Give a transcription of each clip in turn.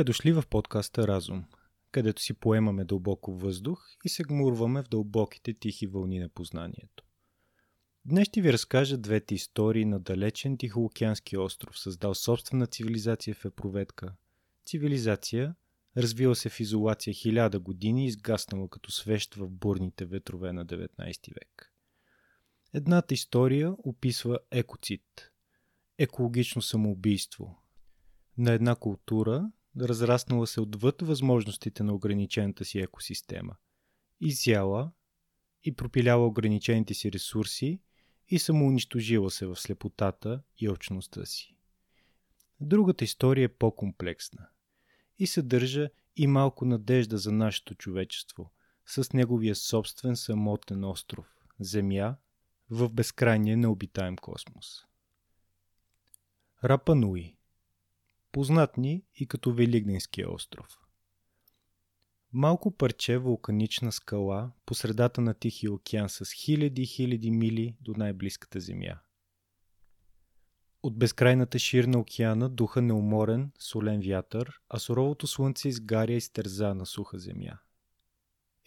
Добре дошли в подкаста Разум, където си поемаме дълбоко въздух и се гмурваме в дълбоките тихи вълни на познанието. Днес ще ви разкажа двете истории на далечен Тихоокеански остров, създал собствена цивилизация в епроветка. Цивилизация, развила се в изолация хиляда години изгаснала като свещ в бурните ветрове на 19 век. Едната история описва екоцит – екологично самоубийство – на една култура, разраснала се отвъд възможностите на ограничената си екосистема. Изяла и пропиляла ограничените си ресурси и самоунищожила се в слепотата и очността си. Другата история е по-комплексна и съдържа и малко надежда за нашето човечество с неговия собствен самотен остров – Земя в безкрайния необитаем космос. Рапануи – познат ни и като Велигденския остров. Малко парче вулканична скала по средата на Тихия океан с хиляди и хиляди мили до най-близката земя. От безкрайната шир на океана духа неуморен, солен вятър, а суровото слънце изгаря и стърза на суха земя.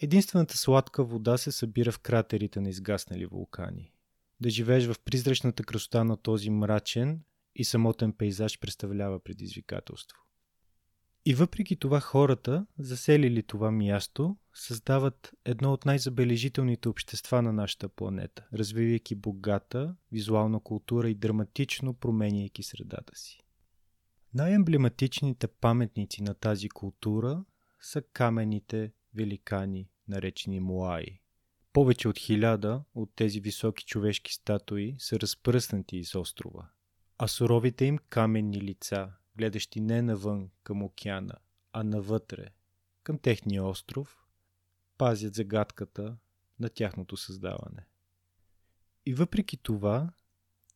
Единствената сладка вода се събира в кратерите на изгаснали вулкани. Да живееш в призрачната красота на този мрачен и самотен пейзаж представлява предизвикателство. И въпреки това хората, заселили това място, създават едно от най-забележителните общества на нашата планета, развивайки богата визуална култура и драматично променяйки средата си. Най-емблематичните паметници на тази култура са камените великани, наречени Муаи. Повече от хиляда от тези високи човешки статуи са разпръснати из острова – а суровите им каменни лица, гледащи не навън към океана, а навътре, към техния остров, пазят загадката на тяхното създаване. И въпреки това,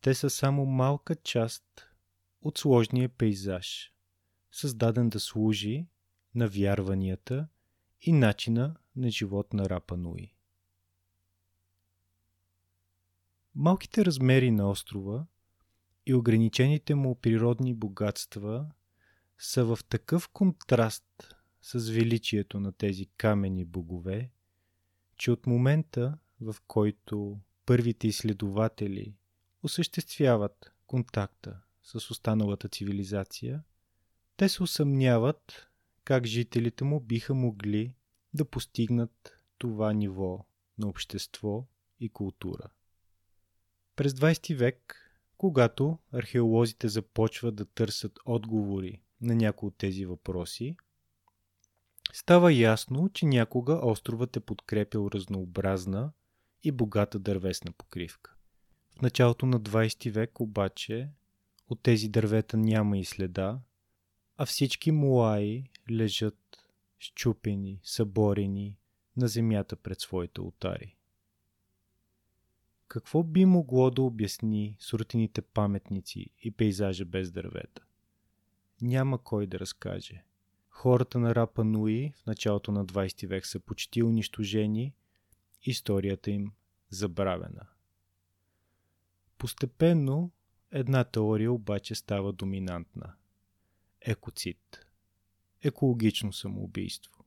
те са само малка част от сложния пейзаж, създаден да служи на вярванията и начина на живот на Рапа Нуи. Малките размери на острова – и ограничените му природни богатства са в такъв контраст с величието на тези камени богове, че от момента, в който първите изследователи осъществяват контакта с останалата цивилизация, те се усъмняват как жителите му биха могли да постигнат това ниво на общество и култура. През 20 век когато археолозите започват да търсят отговори на някои от тези въпроси, става ясно, че някога островът е подкрепил разнообразна и богата дървесна покривка. В началото на 20 век обаче от тези дървета няма и следа, а всички муаи лежат щупени, съборени на земята пред своите ултари. Какво би могло да обясни суртините паметници и пейзажа без дървета? Няма кой да разкаже. Хората на Рапа Нуи в началото на 20 век са почти унищожени, историята им забравена. Постепенно една теория обаче става доминантна. Екоцит. Екологично самоубийство.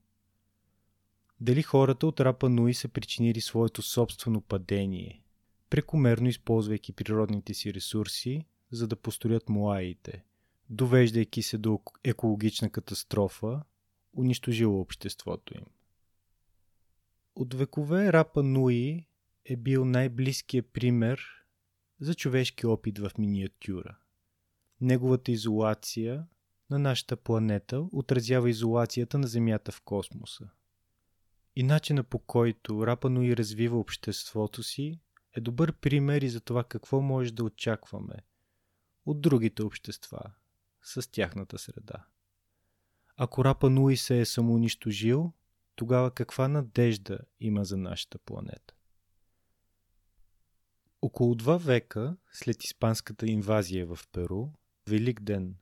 Дали хората от Рапа Нуи са причинили своето собствено падение прекомерно използвайки природните си ресурси, за да построят муаите, довеждайки се до екологична катастрофа, унищожила обществото им. От векове Рапа Нуи е бил най-близкият пример за човешки опит в миниатюра. Неговата изолация на нашата планета отразява изолацията на Земята в космоса. И начина по който Рапа Нуи развива обществото си е добър пример и за това какво може да очакваме от другите общества с тяхната среда. Ако Рапа Нуи се е самоунищожил, тогава каква надежда има за нашата планета? Около два века след испанската инвазия в Перу, Велик ден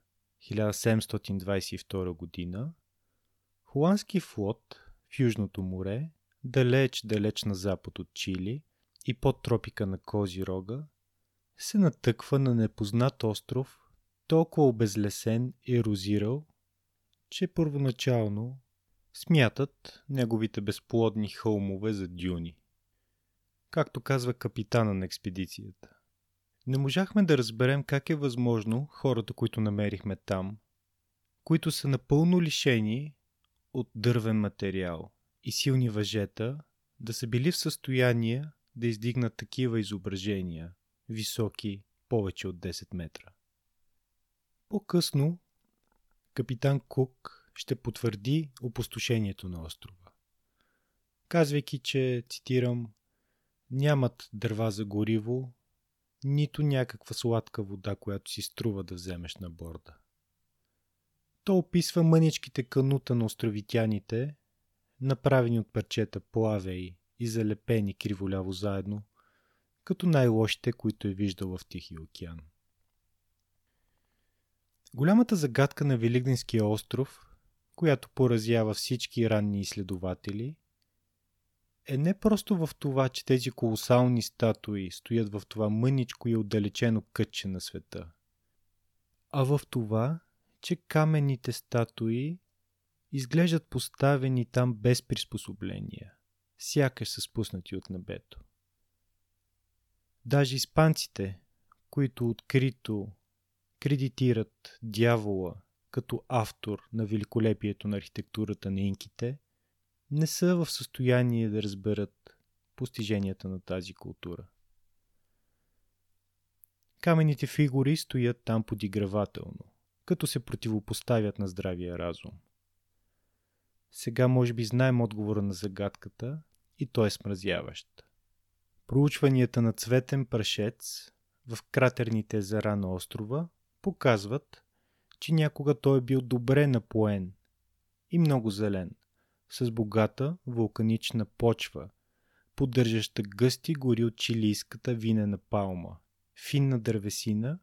1722 година, холандски флот в Южното море, далеч-далеч на запад от Чили, и под тропика на Кози рога, се натъква на непознат остров, толкова обезлесен и ерозирал, че първоначално смятат неговите безплодни хълмове за дюни. Както казва капитана на експедицията. Не можахме да разберем как е възможно хората, които намерихме там, които са напълно лишени от дървен материал и силни въжета, да са били в състояние да издигнат такива изображения, високи повече от 10 метра. По-късно капитан Кук ще потвърди опустошението на острова, казвайки, че, цитирам, нямат дърва за гориво, нито някаква сладка вода, която си струва да вземеш на борда. То описва мъничките канута на островитяните, направени от парчета плавеи и залепени криволяво заедно, като най-лошите, които е виждал в Тихия океан. Голямата загадка на Великденския остров, която поразява всички ранни изследователи, е не просто в това, че тези колосални статуи стоят в това мъничко и отдалечено кътче на света, а в това, че каменните статуи изглеждат поставени там без приспособления, сякаш са спуснати от небето. Даже испанците, които открито кредитират дявола като автор на великолепието на архитектурата на инките, не са в състояние да разберат постиженията на тази култура. Камените фигури стоят там подигравателно, като се противопоставят на здравия разум. Сега може би знаем отговора на загадката и той е смразяващ. Проучванията на цветен прашец в кратерните езера на острова показват, че някога той е бил добре напоен и много зелен, с богата вулканична почва, поддържаща гъсти гори от чилийската винена палма, финна дървесина,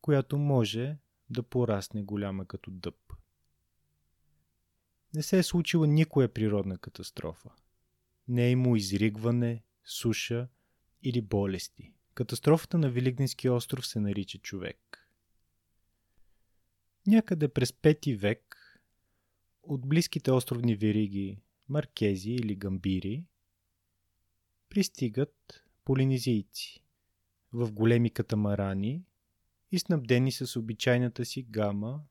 която може да порасне голяма като дъб. Не се е случила никоя природна катастрофа. Не е имало изригване, суша или болести. Катастрофата на Великденския остров се нарича човек. Някъде през пети век от близките островни вериги маркези или гамбири пристигат полинезийци в големи катамарани и снабдени с обичайната си гама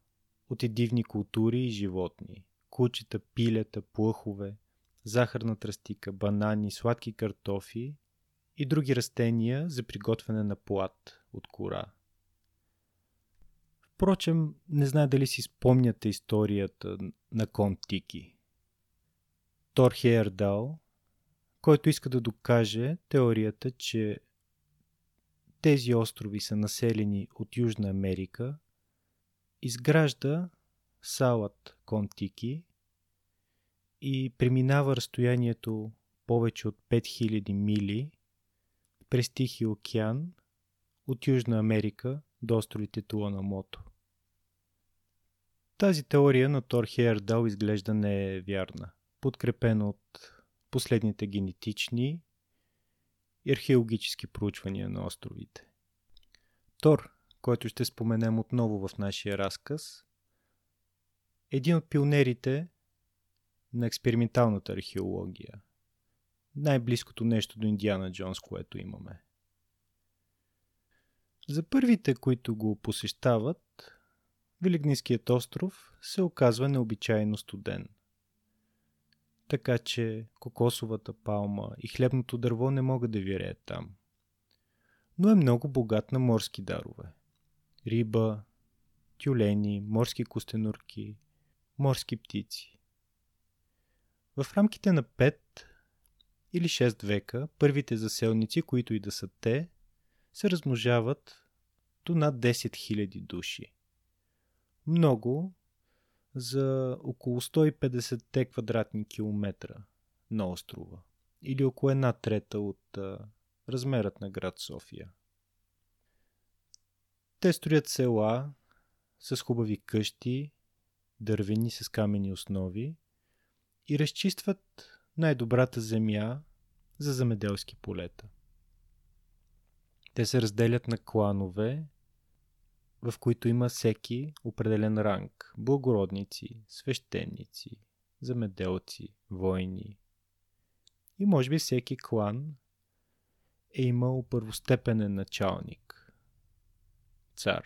от едивни култури и животни – кучета, пилета, плъхове, захарна тръстика, банани, сладки картофи и други растения за приготвяне на плат от кора. Впрочем, не знае дали си спомняте историята на Контики. Тор Хейердал, който иска да докаже теорията, че тези острови са населени от Южна Америка, изгражда салът Контики и преминава разстоянието повече от 5000 мили през Тихия океан от Южна Америка до островите Туанамото. Тази теория на Тор Хейердал изглежда не е вярна, подкрепена от последните генетични и археологически проучвания на островите. Тор, който ще споменем отново в нашия разказ, един от пионерите на експерименталната археология. Най-близкото нещо до Индиана Джонс, което имаме. За първите, които го посещават, Великнийският остров се оказва необичайно студен. Така че кокосовата палма и хлебното дърво не могат да виреят там. Но е много богат на морски дарове. Риба, тюлени, морски костенурки, морски птици. В рамките на 5 или 6 века първите заселници, които и да са те, се размножават до над 10 000 души. Много за около 150 квадратни километра на острова или около една трета от а, размерът на град София. Те строят села с хубави къщи, дървени с камени основи и разчистват най-добрата земя за замеделски полета. Те се разделят на кланове в които има всеки определен ранг. Благородници, свещеници, замеделци, войни. И може би всеки клан е имал първостепенен началник. Цар.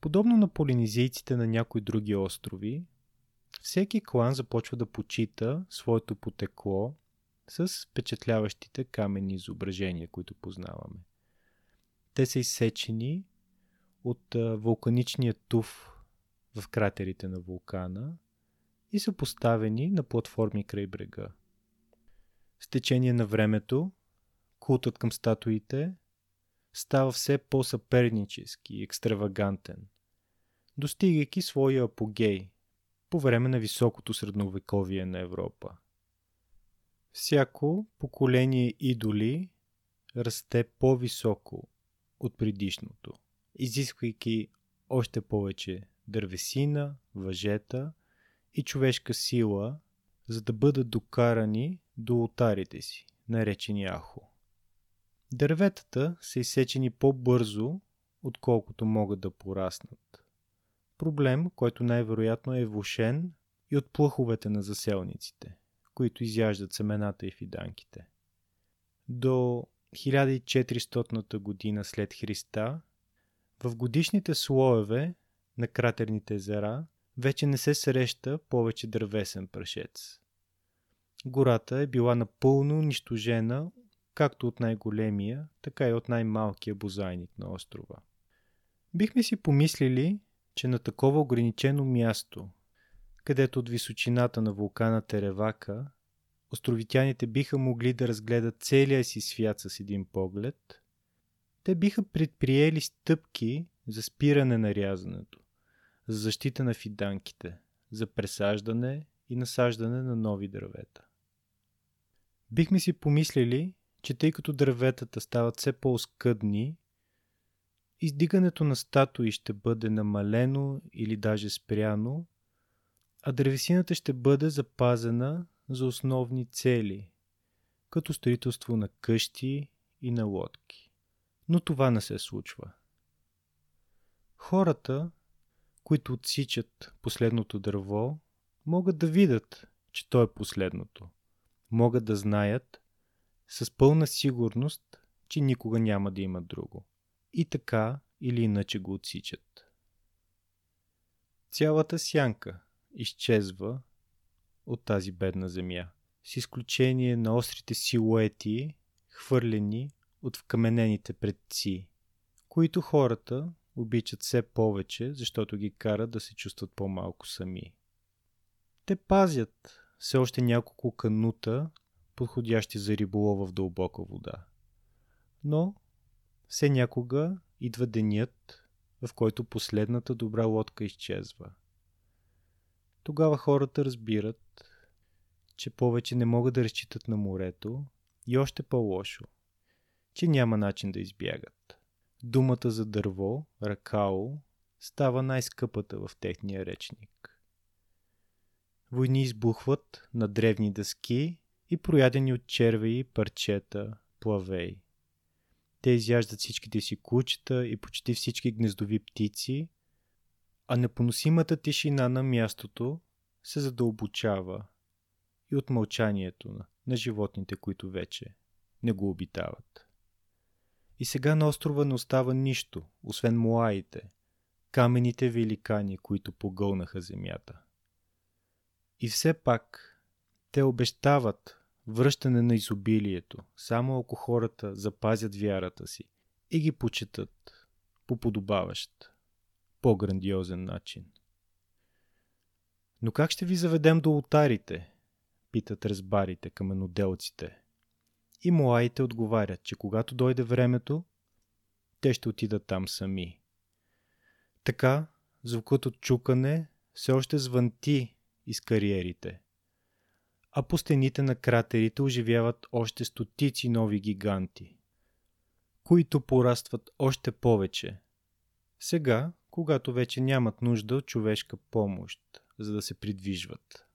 Подобно на полинезийците на някои други острови, всеки клан започва да почита своето потекло с впечатляващите каменни изображения, които познаваме. Те са изсечени от вулканичния туф в кратерите на вулкана и са поставени на платформи край брега. С течение на времето, култът към статуите става все по-съпернически и екстравагантен, достигайки своя апогей по време на високото средновековие на Европа. Всяко поколение идоли расте по-високо от предишното, изисквайки още повече дървесина, въжета и човешка сила, за да бъдат докарани до ултарите си, наречени Ахо. Дърветата са изсечени по-бързо, отколкото могат да пораснат. Проблем, който най-вероятно е влушен и от плъховете на заселниците, които изяждат семената и фиданките. До 1400 година след Христа, в годишните слоеве на кратерните езера вече не се среща повече дървесен прашец. Гората е била напълно унищожена както от най-големия, така и от най-малкия бозайник на острова. Бихме си помислили, че на такова ограничено място, където от височината на вулкана Теревака, островитяните биха могли да разгледат целия си свят с един поглед, те биха предприели стъпки за спиране на рязането, за защита на фиданките, за пресаждане и насаждане на нови дървета. Бихме си помислили, че тъй като дърветата стават все по-оскъдни, издигането на статуи ще бъде намалено или даже спряно, а дървесината ще бъде запазена за основни цели, като строителство на къщи и на лодки. Но това не се случва. Хората, които отсичат последното дърво, могат да видят, че то е последното. Могат да знаят с пълна сигурност, че никога няма да има друго. И така или иначе го отсичат. Цялата сянка изчезва от тази бедна земя, с изключение на острите силуети, хвърлени от вкаменените предци, които хората обичат все повече, защото ги карат да се чувстват по-малко сами. Те пазят все още няколко канута, подходящи за риболова в дълбока вода. Но все някога идва денят, в който последната добра лодка изчезва. Тогава хората разбират, че повече не могат да разчитат на морето и още по-лошо, че няма начин да избягат. Думата за дърво, ракао, става най-скъпата в техния речник. Войни избухват на древни дъски и проядени от червеи, парчета, плавей. Те изяждат всичките си кучета и почти всички гнездови птици, а непоносимата тишина на мястото се задълбочава и от мълчанието на, животните, които вече не го обитават. И сега на острова не остава нищо, освен муаите, камените великани, които погълнаха земята. И все пак те обещават връщане на изобилието, само ако хората запазят вярата си и ги почетат по подобаващ, по-грандиозен начин. Но как ще ви заведем до ултарите? Питат разбарите, каменоделците. И муаите отговарят, че когато дойде времето, те ще отидат там сами. Така, звукът от чукане все още звънти из кариерите – а по стените на кратерите оживяват още стотици нови гиганти, които порастват още повече. Сега, когато вече нямат нужда от човешка помощ, за да се придвижват.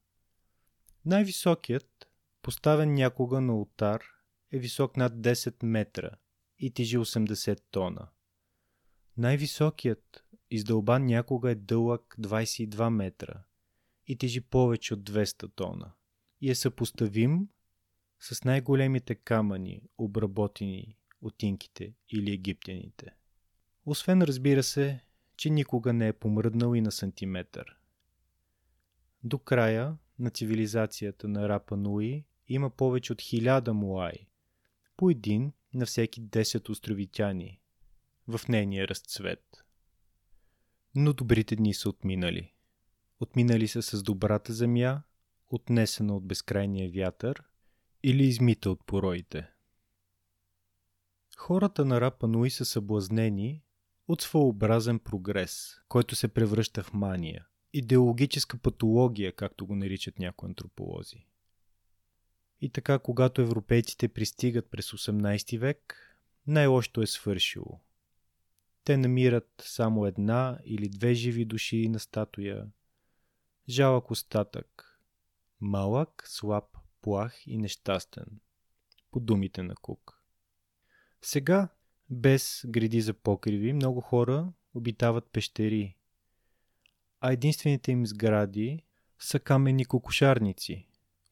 Най-високият, поставен някога на ултар, е висок над 10 метра и тежи 80 тона. Най-високият издълбан някога е дълъг 22 метра и тежи повече от 200 тона и е съпоставим с най-големите камъни, обработени от инките или египтяните. Освен разбира се, че никога не е помръднал и на сантиметър. До края на цивилизацията на Рапа Нуи има повече от хиляда муаи, по един на всеки 10 островитяни в нейния разцвет. Но добрите дни са отминали. Отминали са с добрата земя, отнесена от безкрайния вятър или измита от пороите. Хората на Рапа Нуи са съблазнени от своеобразен прогрес, който се превръща в мания. Идеологическа патология, както го наричат някои антрополози. И така, когато европейците пристигат през 18 век, най-лошото е свършило. Те намират само една или две живи души на статуя, жалък остатък, малък, слаб, плах и нещастен, по думите на Кук. Сега, без гради за покриви, много хора обитават пещери, а единствените им сгради са камени кокошарници,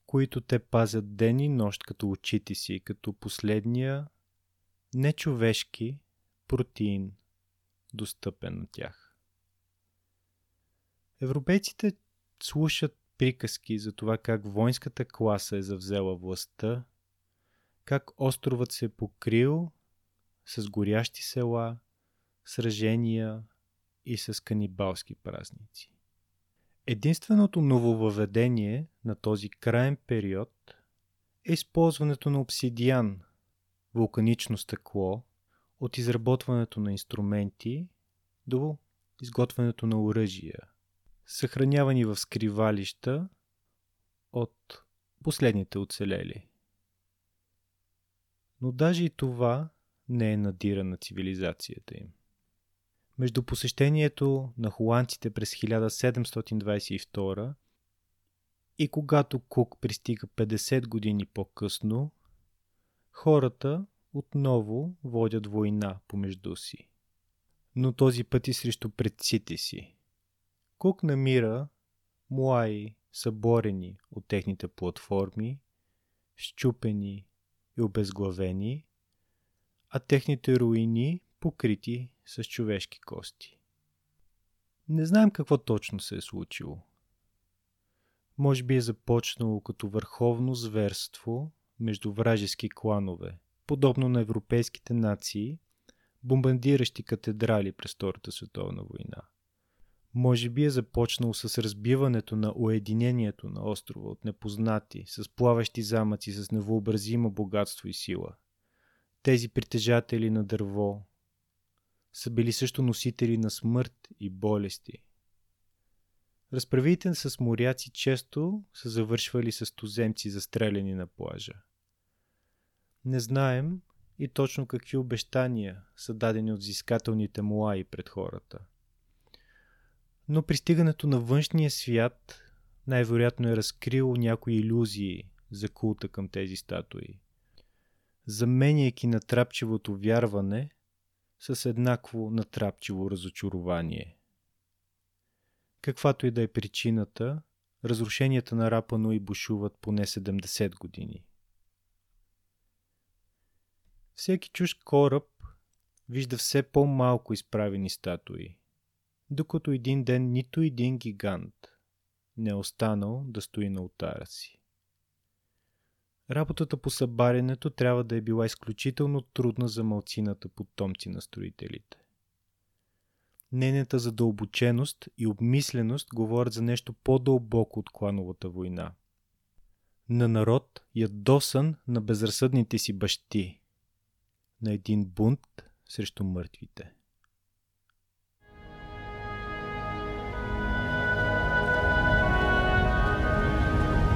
които те пазят ден и нощ като очите си, като последния нечовешки протеин, достъпен на тях. Европейците слушат приказки за това как воинската класа е завзела властта, как островът се е покрил с горящи села, сражения и с канибалски празници. Единственото нововъведение на този краен период е използването на обсидиан, вулканично стъкло, от изработването на инструменти до изготвянето на оръжия, съхранявани в скривалища от последните оцелели. Но даже и това не е надира на цивилизацията им. Между посещението на холандците през 1722 и когато Кук пристига 50 години по-късно, хората отново водят война помежду си. Но този път и срещу предците си. Кук намира муаи съборени от техните платформи, щупени и обезглавени, а техните руини покрити с човешки кости. Не знаем какво точно се е случило. Може би е започнало като върховно зверство между вражески кланове, подобно на европейските нации, бомбандиращи катедрали през Втората световна война. Може би е започнало с разбиването на уединението на острова от непознати, с плаващи замъци, с невообразимо богатство и сила. Тези притежатели на дърво, са били също носители на смърт и болести. Разправите с моряци често са завършвали с туземци застреляни на плажа. Не знаем и точно какви обещания са дадени от взискателните муаи пред хората. Но пристигането на външния свят най-вероятно е разкрило някои иллюзии за култа към тези статуи. Заменяйки натрапчивото вярване с еднакво натрапчиво разочарование. Каквато и да е причината, разрушенията на Рапано и бушуват поне 70 години. Всеки чуж кораб вижда все по-малко изправени статуи, докато един ден нито един гигант не е останал да стои на ултара си. Работата по събарянето трябва да е била изключително трудна за малцината потомци на строителите. Нейната задълбоченост и обмисленост говорят за нещо по-дълбоко от клановата война. На народ ядосан на безразсъдните си бащи. На един бунт срещу мъртвите.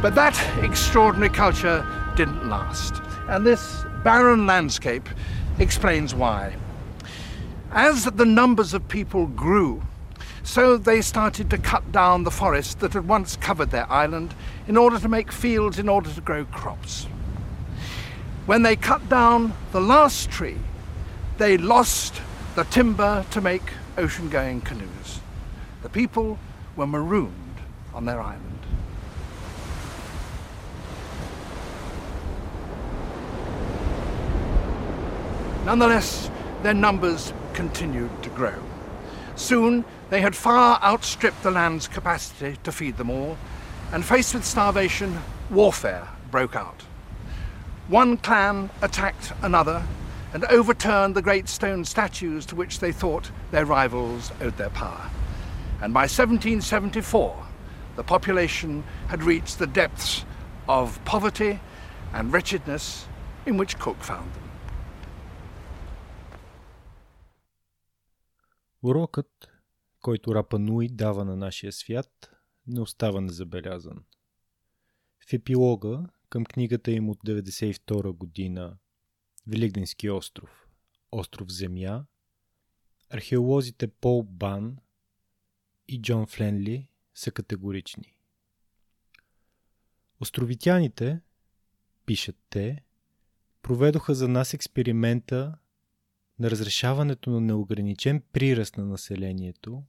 But that extraordinary culture didn't last. And this barren landscape explains why. As the numbers of people grew, so they started to cut down the forest that had once covered their island in order to make fields in order to grow crops. When they cut down the last tree, they lost the timber to make ocean going canoes. The people were marooned on their island. Nonetheless, their numbers continued to grow. Soon, they had far outstripped the land's capacity to feed them all, and faced with starvation, warfare broke out. One clan attacked another and overturned the great stone statues to which they thought their rivals owed their power. And by 1774, the population had reached the depths of poverty and wretchedness in which Cook found them. Урокът, който Рапа Нуи дава на нашия свят, не остава незабелязан. В епилога към книгата им от 92 година Великденски остров, остров Земя, археолозите Пол Бан и Джон Фленли са категорични. Островитяните, пишат те, проведоха за нас експеримента на разрешаването на неограничен приръст на населението,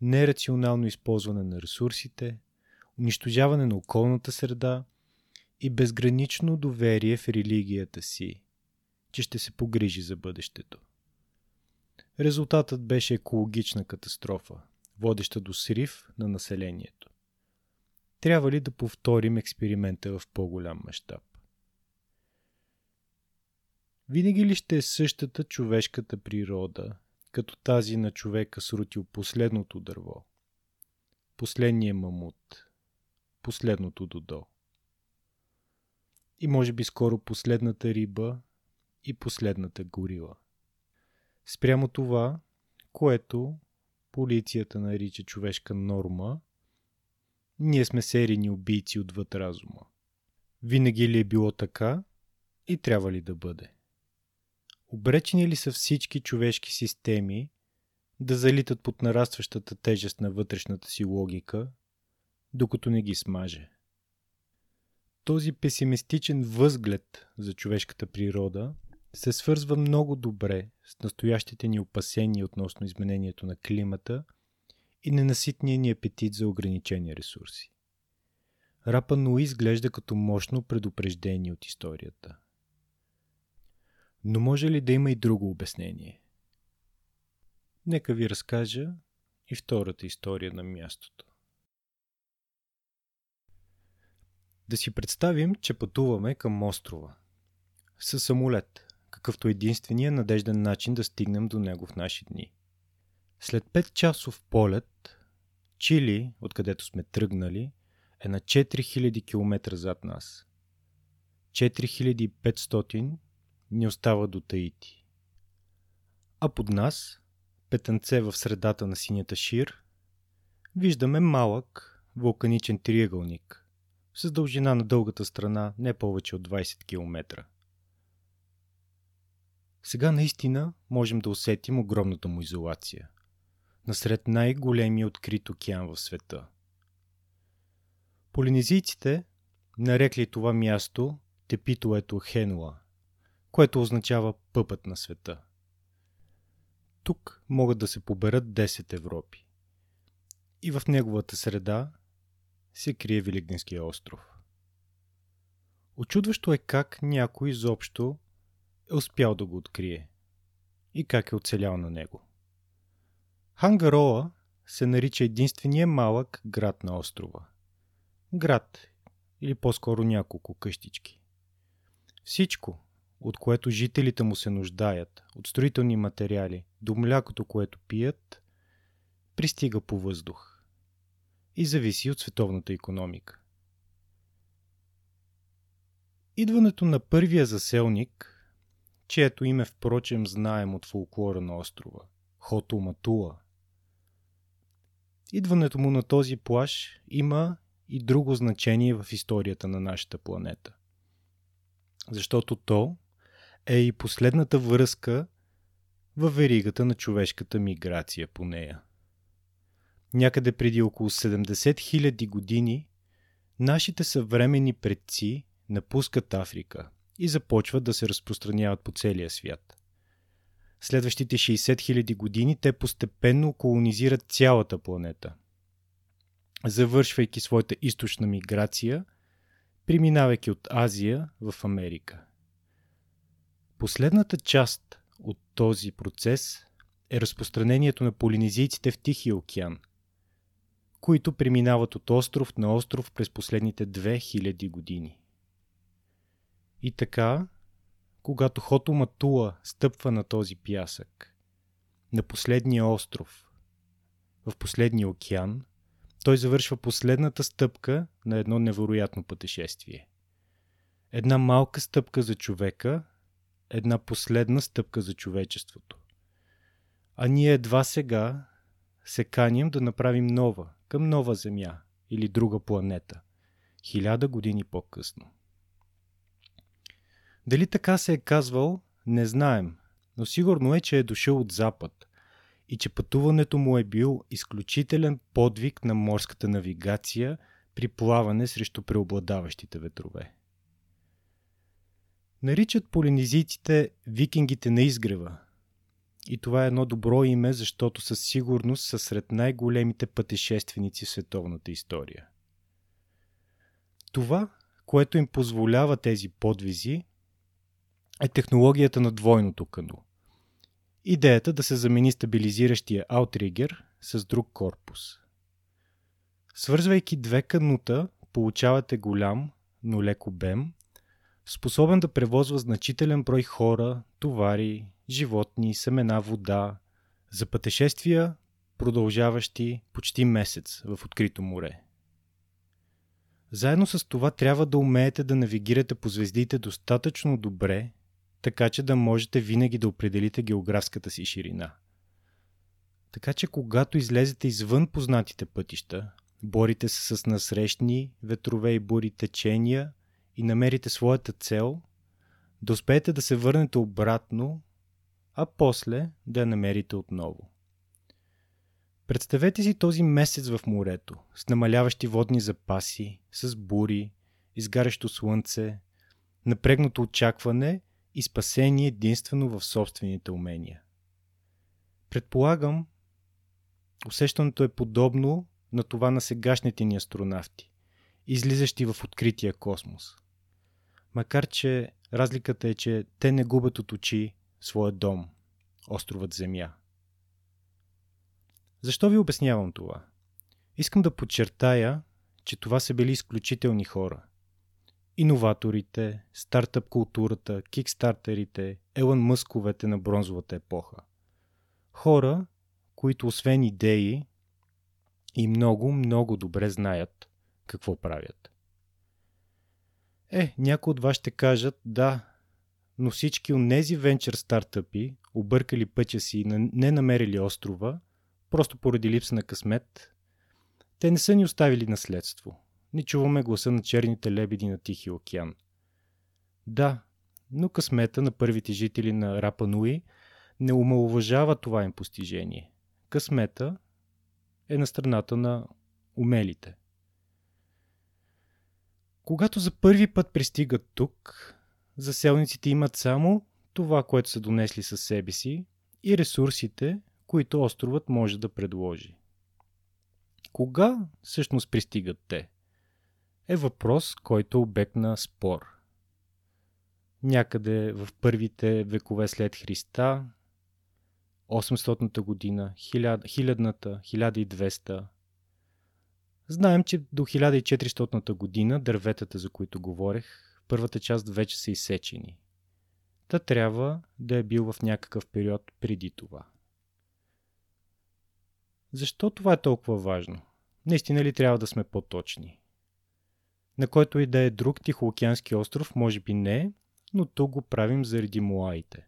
нерационално използване на ресурсите, унищожаване на околната среда и безгранично доверие в религията си, че ще се погрижи за бъдещето. Резултатът беше екологична катастрофа, водеща до срив на населението. Трябва ли да повторим експеримента в по-голям мащаб? Винаги ли ще е същата човешката природа, като тази на човека срутил последното дърво? Последния мамут, последното додо. И може би скоро последната риба и последната горила. Спрямо това, което полицията нарича човешка норма, ние сме серийни убийци отвъд разума. Винаги ли е било така и трябва ли да бъде? Обречени ли са всички човешки системи да залитат под нарастващата тежест на вътрешната си логика, докато не ги смаже? Този песимистичен възглед за човешката природа се свързва много добре с настоящите ни опасения относно изменението на климата и ненаситния ни апетит за ограничени ресурси. Рапа Нуи изглежда като мощно предупреждение от историята. Но може ли да има и друго обяснение? Нека ви разкажа и втората история на мястото. Да си представим, че пътуваме към острова. Със самолет, какъвто е единствения надежден начин да стигнем до него в наши дни. След 5 часов полет, Чили, откъдето сме тръгнали, е на 4000 км зад нас. 4500 ни остава до Таити. А под нас, петънце в средата на синята шир, виждаме малък вулканичен триъгълник с дължина на дългата страна не повече от 20 км. Сега наистина можем да усетим огромната му изолация. Насред най-големия открит океан в света. Полинезийците нарекли това място Тепитоето Хенуа, което означава пъпът на света. Тук могат да се поберат 10 Европи. И в неговата среда се крие Великденския остров. Очудващо е как някой изобщо е успял да го открие и как е оцелял на него. Хангароа се нарича единствения малък град на острова. Град или по-скоро няколко къщички. Всичко, от което жителите му се нуждаят, от строителни материали до млякото, което пият, пристига по въздух и зависи от световната економика. Идването на първия заселник – чието име впрочем знаем от фолклора на острова – Хото Матула. Идването му на този плаш има и друго значение в историята на нашата планета. Защото то е и последната връзка във веригата на човешката миграция по нея. Някъде преди около 70 000 години нашите съвремени предци напускат Африка – и започват да се разпространяват по целия свят. следващите 60 000 години те постепенно колонизират цялата планета. Завършвайки своята източна миграция, преминавайки от Азия в Америка. Последната част от този процес е разпространението на полинезийците в Тихия океан, които преминават от остров на остров през последните 2000 години. И така, когато Хото Матула стъпва на този пясък, на последния остров, в последния океан, той завършва последната стъпка на едно невероятно пътешествие. Една малка стъпка за човека, една последна стъпка за човечеството. А ние едва сега се каним да направим нова, към нова Земя или друга планета, хиляда години по-късно. Дали така се е казвал, не знаем, но сигурно е, че е дошъл от запад и че пътуването му е бил изключителен подвиг на морската навигация при плаване срещу преобладаващите ветрове. Наричат полинезийците викингите на изгрева. И това е едно добро име, защото със сигурност са сред най-големите пътешественици в световната история. Това, което им позволява тези подвизи, е технологията на двойното кано. Идеята да се замени стабилизиращия аутригер с друг корпус. Свързвайки две канута, получавате голям, но лек обем, способен да превозва значителен брой хора, товари, животни, семена, вода, за пътешествия, продължаващи почти месец в открито море. Заедно с това трябва да умеете да навигирате по звездите достатъчно добре, така че да можете винаги да определите географската си ширина. Така че когато излезете извън познатите пътища, борите се с насрещни ветрове и бури течения и намерите своята цел, да успеете да се върнете обратно, а после да я намерите отново. Представете си този месец в морето, с намаляващи водни запаси, с бури, изгарящо слънце, напрегнато очакване – и спасение единствено в собствените умения. Предполагам, усещането е подобно на това на сегашните ни астронавти, излизащи в открития космос. Макар, че разликата е, че те не губят от очи своя дом, островът Земя. Защо ви обяснявам това? Искам да подчертая, че това са били изключителни хора – иноваторите, стартъп културата, кикстартерите, Елън Мъсковете на бронзовата епоха. Хора, които освен идеи и много, много добре знаят какво правят. Е, някои от вас ще кажат, да, но всички от тези венчър стартъпи, объркали пътя си и не намерили острова, просто поради липса на късмет, те не са ни оставили наследство – не чуваме гласа на черните лебеди на Тихия океан. Да, но късмета на първите жители на Рапа Нуи не омалуважава това им постижение. Късмета е на страната на умелите. Когато за първи път пристигат тук, заселниците имат само това, което са донесли със себе си и ресурсите, които островът може да предложи. Кога всъщност пристигат те? е въпрос, който е обект на спор. Някъде в първите векове след Христа, 800-та година, 1000-та, 1200 Знаем, че до 1400-та година дърветата, за които говорех, първата част вече са изсечени. Та трябва да е бил в някакъв период преди това. Защо това е толкова важно? Наистина ли трябва да сме по-точни? на който и да е друг Тихоокеански остров, може би не, но тук го правим заради муаите.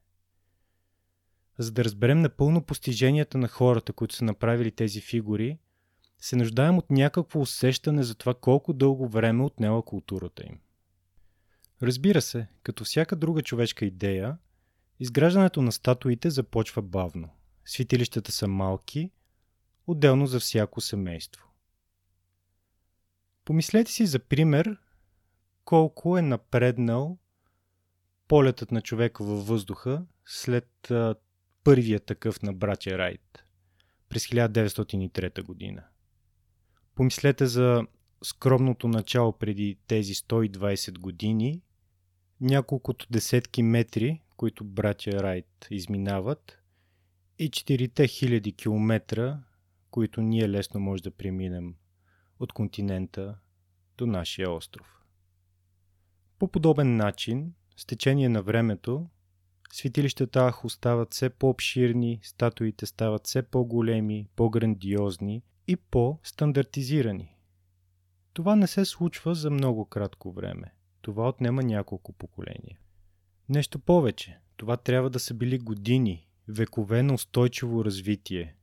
За да разберем напълно постиженията на хората, които са направили тези фигури, се нуждаем от някакво усещане за това колко дълго време отнела културата им. Разбира се, като всяка друга човешка идея, изграждането на статуите започва бавно. Свитилищата са малки, отделно за всяко семейство. Помислете си за пример колко е напреднал полетът на човека във въздуха след първият такъв на братя Райт през 1903 година. Помислете за скромното начало преди тези 120 години, няколкото десетки метри, които братя Райт изминават, и 4000 километра, които ние лесно може да преминем от континента до нашия остров. По подобен начин, с течение на времето, светилищата Ах остават все по-обширни, статуите стават все по-големи, по-грандиозни и по-стандартизирани. Това не се случва за много кратко време. Това отнема няколко поколения. Нещо повече, това трябва да са били години, векове на устойчиво развитие,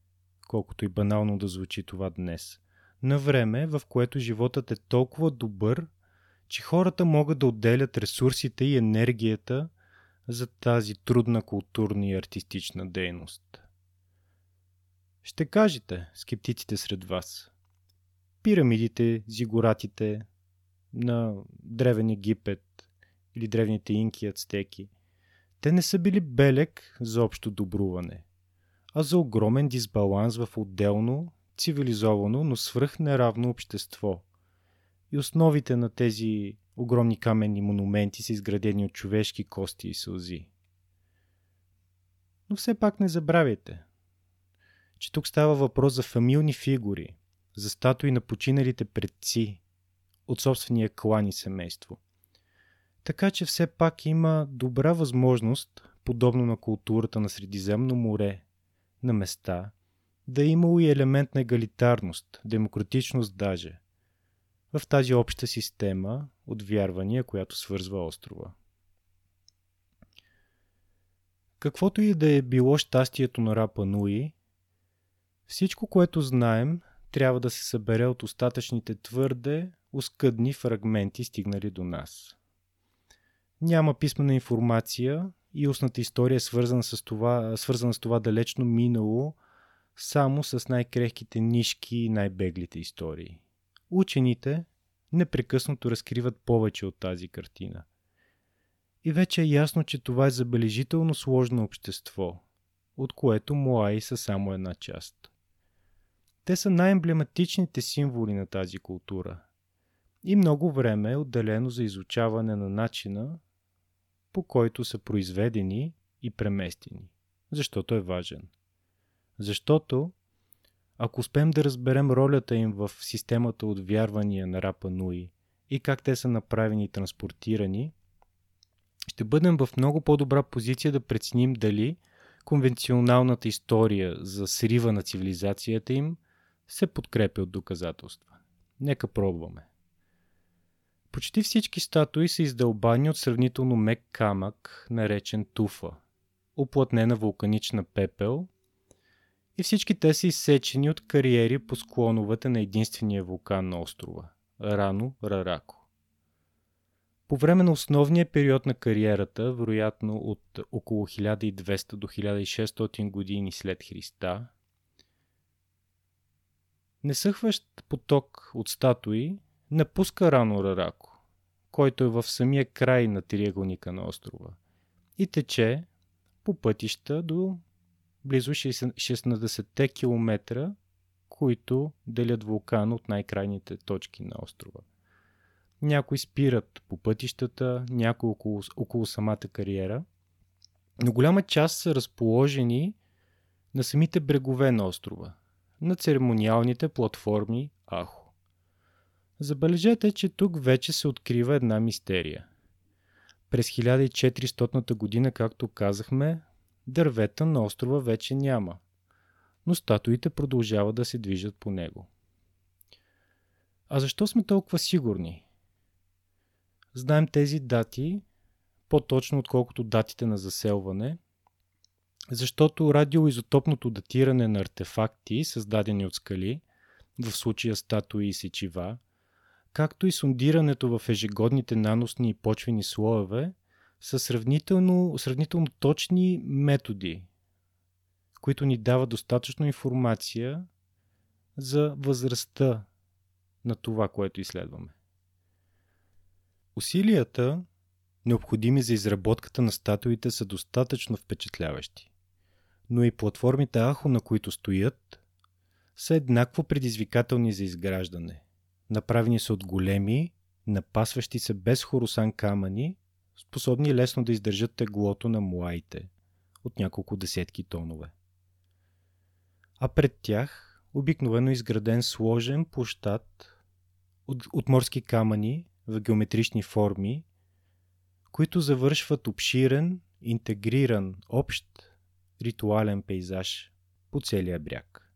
колкото и банално да звучи това днес. На време, в което животът е толкова добър, че хората могат да отделят ресурсите и енергията за тази трудна културна и артистична дейност. Ще кажете, скептиците сред вас, пирамидите, зигуратите на древен Египет или древните инки ацтеки, те не са били белег за общо добруване, а за огромен дисбаланс в отделно, цивилизовано, но свръхнеравно общество. И основите на тези огромни каменни монументи са изградени от човешки кости и сълзи. Но все пак не забравяйте, че тук става въпрос за фамилни фигури, за статуи на починалите предци от собствения клан и семейство. Така че все пак има добра възможност, подобно на културата на Средиземно море, на места, да е имало и елемент на егалитарност, демократичност даже, в тази обща система от вярвания, която свързва острова. Каквото и да е било щастието на Рапа Нуи, всичко, което знаем, трябва да се събере от остатъчните твърде, оскъдни фрагменти, стигнали до нас. Няма писмена информация и устната история е свързана с това, свързана с това далечно минало, само с най-крехките нишки и най-беглите истории. Учените непрекъснато разкриват повече от тази картина. И вече е ясно, че това е забележително сложно общество, от което Моаи са само една част. Те са най-емблематичните символи на тази култура. И много време е отделено за изучаване на начина, по който са произведени и преместени. Защото е важен. Защото, ако успеем да разберем ролята им в системата от вярвания на Рапа Нуи и как те са направени и транспортирани, ще бъдем в много по-добра позиция да преценим дали конвенционалната история за срива на цивилизацията им се подкрепя от доказателства. Нека пробваме. Почти всички статуи са издълбани от сравнително мек камък, наречен туфа, оплътнена вулканична пепел, и всички те са изсечени от кариери по склоновете на единствения вулкан на острова – Рано Рарако. По време на основния период на кариерата, вероятно от около 1200 до 1600 години след Христа, несъхващ поток от статуи напуска рано Рарако, който е в самия край на триъгълника на острова и тече по пътища до близо 16-те километра, които делят вулкана от най-крайните точки на острова. Някои спират по пътищата, някои около, около самата кариера, но голяма част са разположени на самите брегове на острова, на церемониалните платформи Ахо. Забележете, че тук вече се открива една мистерия. През 1400 година, както казахме, дървета на острова вече няма, но статуите продължават да се движат по него. А защо сме толкова сигурни? Знаем тези дати по-точно отколкото датите на заселване, защото радиоизотопното датиране на артефакти, създадени от скали, в случая статуи и сечива, както и сундирането в ежегодните наносни и почвени слоеве, са сравнително, сравнително точни методи, които ни дават достатъчно информация за възрастта на това, което изследваме. Усилията, необходими за изработката на статуите, са достатъчно впечатляващи. Но и платформите Ахо, на които стоят, са еднакво предизвикателни за изграждане. Направени са от големи, напасващи се без хоросан камъни, способни лесно да издържат теглото на муаите от няколко десетки тонове. А пред тях обикновено изграден сложен площад от, от морски камъни в геометрични форми, които завършват обширен, интегриран, общ ритуален пейзаж по целия бряг.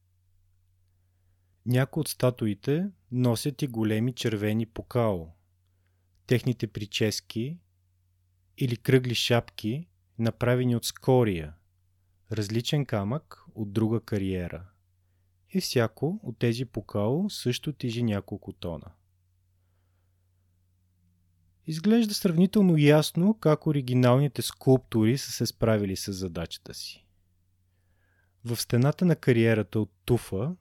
Някои от статуите носят и големи червени покао. Техните прически или кръгли шапки, направени от скория, различен камък от друга кариера. И всяко от тези покао също тежи няколко тона. Изглежда сравнително ясно как оригиналните скулптури са се справили с задачата си. В стената на кариерата от туфа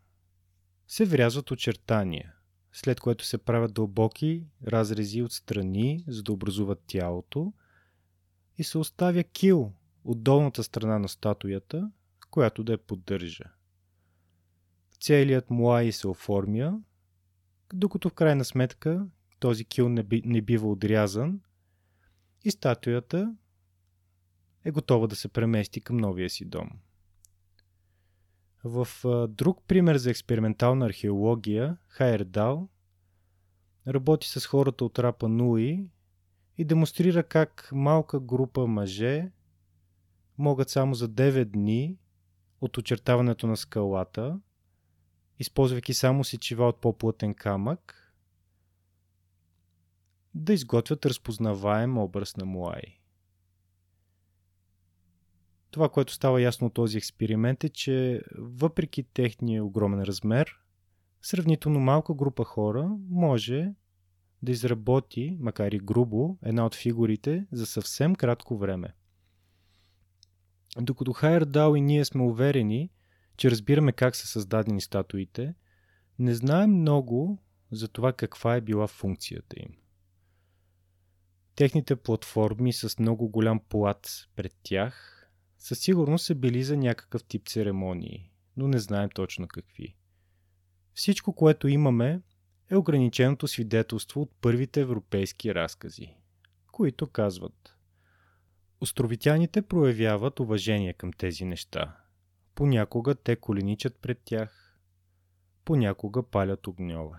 се врязват очертания, след което се правят дълбоки разрези от страни, за да образуват тялото и се оставя кил от долната страна на статуята, която да я поддържа. Целият муай се оформя, докато в крайна сметка този кил не, би, не бива отрязан и статуята е готова да се премести към новия си дом. В а, друг пример за експериментална археология, Хайердал работи с хората от Рапа Нуи и демонстрира как малка група мъже могат само за 9 дни от очертаването на скалата, използвайки само сечива от по-плътен камък, да изготвят разпознаваем образ на Муай. Това, което става ясно от този експеримент е, че въпреки техния огромен размер, сравнително малка група хора може да изработи, макар и грубо, една от фигурите за съвсем кратко време. Докато Хайердал и ние сме уверени, че разбираме как са създадени статуите, не знаем много за това каква е била функцията им. Техните платформи с много голям плац пред тях със сигурност са били за някакъв тип церемонии, но не знаем точно какви. Всичко, което имаме, е ограниченото свидетелство от първите европейски разкази, които казват Островитяните проявяват уважение към тези неща. Понякога те коленичат пред тях, понякога палят огньове.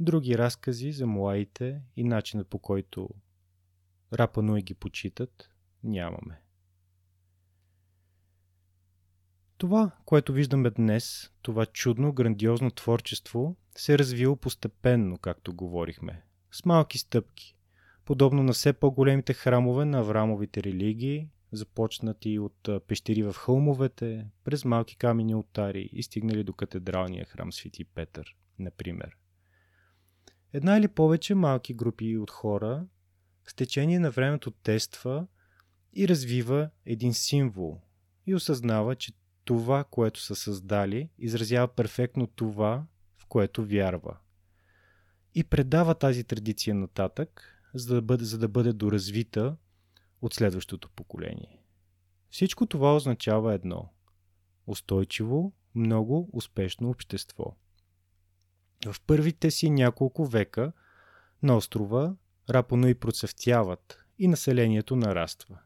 Други разкази за муаите и начинът по който Рапануи ги почитат, нямаме. Това, което виждаме днес, това чудно, грандиозно творчество, се е развило постепенно, както говорихме, с малки стъпки, подобно на все по-големите храмове на Аврамовите религии, започнати от пещери в хълмовете, през малки камени алтари и стигнали до катедралния храм Свети Петър, например. Една или повече малки групи от хора с течение на времето тества и развива един символ и осъзнава, че това, което са създали, изразява перфектно това, в което вярва. И предава тази традиция нататък, за да бъде, за да бъде доразвита от следващото поколение. Всичко това означава едно устойчиво, много успешно общество. В първите си няколко века на острова Рапонуи процъфтяват и населението нараства.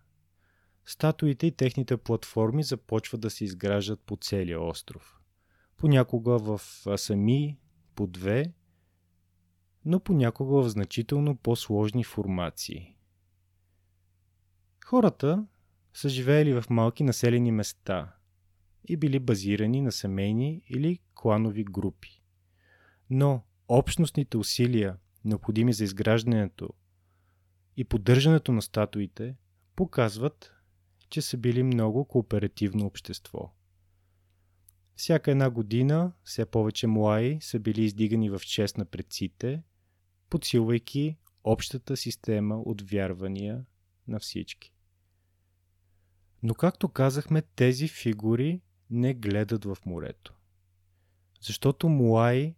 Статуите и техните платформи започват да се изграждат по целия остров. Понякога в сами, по две, но понякога в значително по-сложни формации. Хората са живеели в малки населени места и били базирани на семейни или кланови групи. Но общностните усилия, необходими за изграждането и поддържането на статуите, показват, че са били много кооперативно общество. Всяка една година все повече муаи са били издигани в чест на предците, подсилвайки общата система от вярвания на всички. Но както казахме, тези фигури не гледат в морето. Защото муаи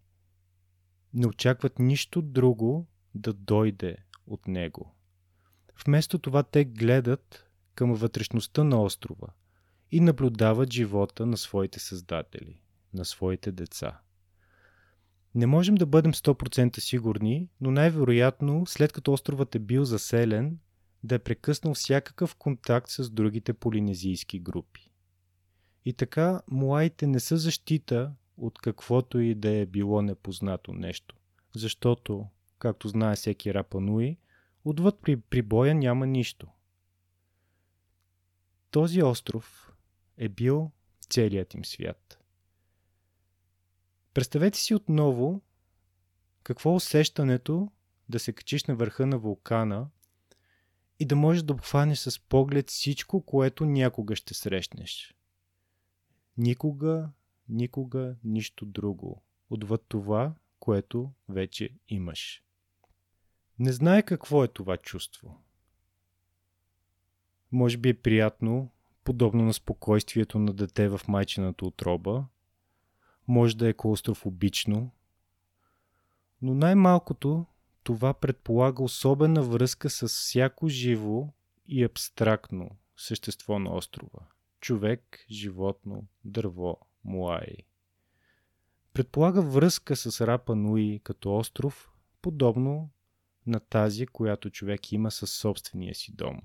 не очакват нищо друго да дойде от него. Вместо това те гледат към вътрешността на острова, и наблюдават живота на своите създатели, на своите деца. Не можем да бъдем 100% сигурни, но най-вероятно, след като островът е бил заселен, да е прекъснал всякакъв контакт с другите полинезийски групи. И така, муаите не са защита от каквото и да е било непознато нещо, защото, както знае всеки рапануи, отвъд при прибоя няма нищо. Този остров е бил целият им свят. Представете си отново какво усещането да се качиш на върха на вулкана и да можеш да обхванеш с поглед всичко, което някога ще срещнеш. Никога, никога нищо друго, отвъд това, което вече имаш. Не знае какво е това чувство. Може би е приятно, подобно на спокойствието на дете в майчината отроба. Може да е клаустрофобично. Но най-малкото това предполага особена връзка с всяко живо и абстрактно същество на острова. Човек, животно, дърво, муаи. Предполага връзка с Рапа Нуи като остров, подобно на тази, която човек има със собствения си дом.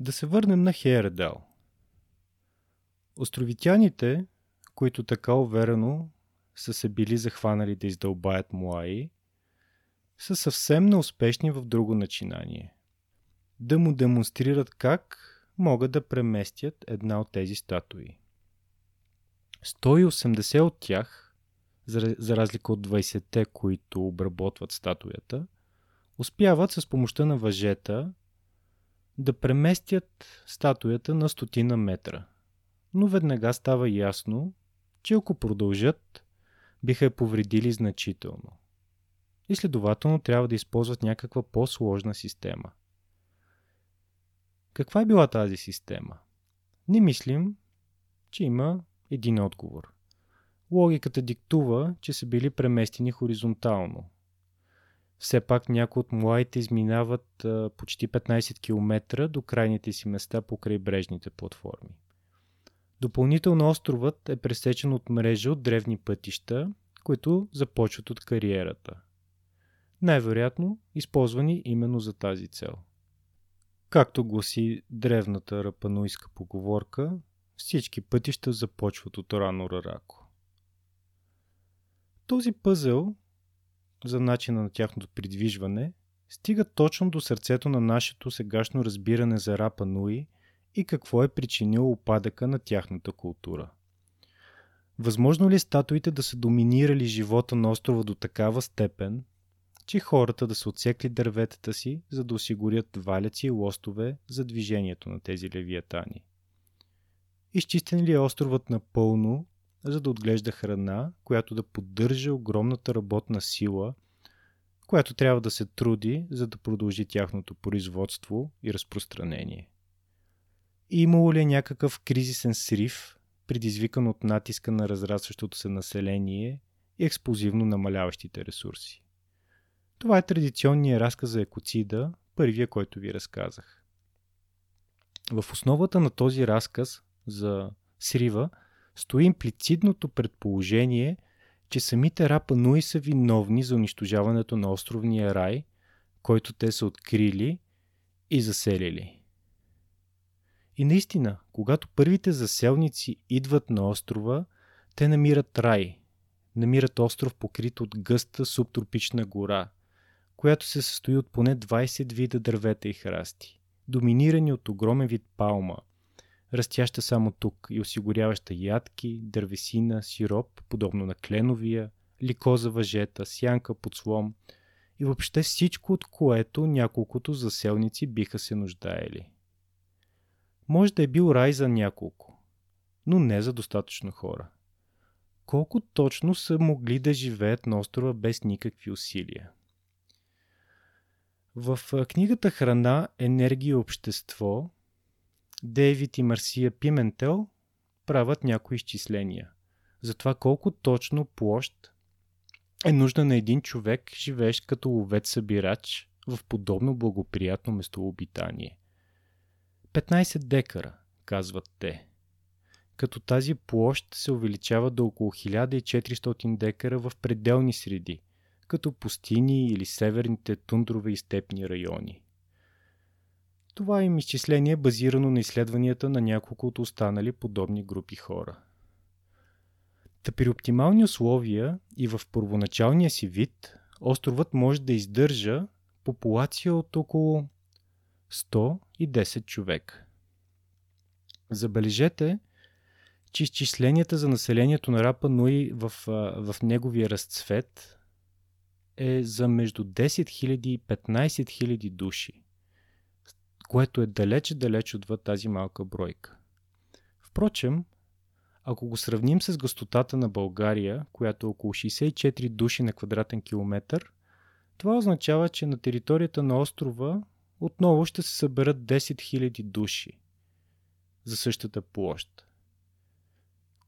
Да се върнем на Хередал. Островитяните, които така уверено са се били захванали да издълбаят Муаи, са съвсем неуспешни в друго начинание. Да му демонстрират как могат да преместят една от тези статуи. 180 от тях, за разлика от 20-те, които обработват статуята, успяват с помощта на въжета да преместят статуята на стотина метра. Но веднага става ясно, че ако продължат, биха я повредили значително. И следователно трябва да използват някаква по-сложна система. Каква е била тази система? Не мислим, че има един отговор. Логиката диктува, че са били преместени хоризонтално. Все пак някои от младите изминават а, почти 15 км до крайните си места по крайбрежните платформи. Допълнително островът е пресечен от мрежа от древни пътища, които започват от кариерата. Най-вероятно използвани именно за тази цел. Както гласи древната рапануйска поговорка, всички пътища започват от рано Рарако. Този пъзел за начина на тяхното придвижване стига точно до сърцето на нашето сегашно разбиране за Рапа Нуи и какво е причинило опадъка на тяхната култура. Възможно ли статуите да са доминирали живота на острова до такава степен, че хората да са отсекли дърветата си, за да осигурят валяци и лостове за движението на тези левиатани? Изчистен ли е островът напълно, за да отглежда храна, която да поддържа огромната работна сила, която трябва да се труди, за да продължи тяхното производство и разпространение? И имало ли е някакъв кризисен срив, предизвикан от натиска на разрастващото се население и експлозивно намаляващите ресурси? Това е традиционният разказ за екоцида, първия, който ви разказах. В основата на този разказ за срива стои имплицитното предположение, че самите Рапа Нуи са виновни за унищожаването на островния рай, който те са открили и заселили. И наистина, когато първите заселници идват на острова, те намират рай. Намират остров покрит от гъста субтропична гора, която се състои от поне 20 вида дървета и храсти, доминирани от огромен вид палма – растяща само тук и осигуряваща ядки, дървесина, сироп, подобно на кленовия, лико за въжета, сянка под слом и въобще всичко, от което няколкото заселници биха се нуждаели. Може да е бил рай за няколко, но не за достатъчно хора. Колко точно са могли да живеят на острова без никакви усилия? В книгата Храна, енергия и общество Дейвид и Марсия Пиментел правят някои изчисления за това колко точно площ е нужда на един човек, живеещ като ловец-събирач в подобно благоприятно местообитание. 15 декара. казват те. Като тази площ се увеличава до около 1400 декара в пределни среди, като пустини или северните тундрове и степни райони. Това им изчисление е базирано на изследванията на няколко от останали подобни групи хора. Та при оптимални условия и в първоначалния си вид, островът може да издържа популация от около 110 човека. Забележете, че изчисленията за населението на Рапа Нуи в, в неговия разцвет е за между 10 000 и 15 000 души, което е далеч-далеч отвъд тази малка бройка. Впрочем, ако го сравним с гъстотата на България, която е около 64 души на квадратен километър, това означава, че на територията на острова отново ще се съберат 10 000 души за същата площ.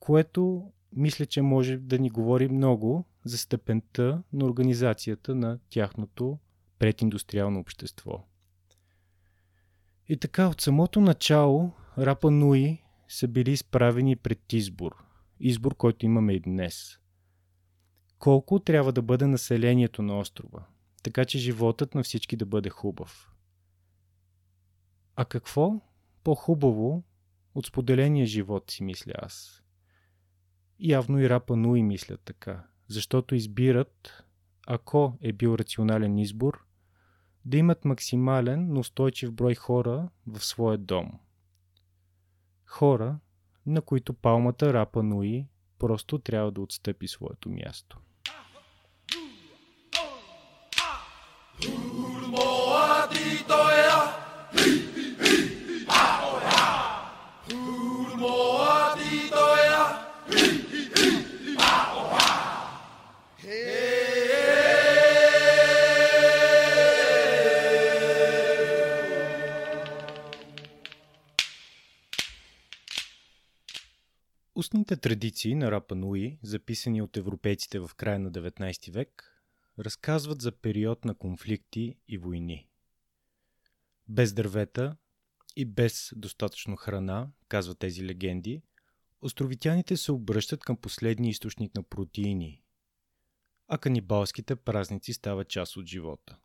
Което мисля, че може да ни говори много за степента на организацията на тяхното прединдустриално общество. И така, от самото начало Рапа Нуи са били изправени пред избор. Избор, който имаме и днес. Колко трябва да бъде населението на острова, така че животът на всички да бъде хубав. А какво по-хубаво от споделения живот си мисля аз. Явно и Рапа Нуи мислят така, защото избират, ако е бил рационален избор, да имат максимален, но устойчив брой хора в своя дом – Хора, на които палмата Рапа Нуи просто трябва да отстъпи своето място. Устните традиции на Рапа Нуи, записани от европейците в края на 19 век, разказват за период на конфликти и войни. Без дървета и без достатъчно храна, казват тези легенди, островитяните се обръщат към последния източник на протеини, а канибалските празници стават част от живота.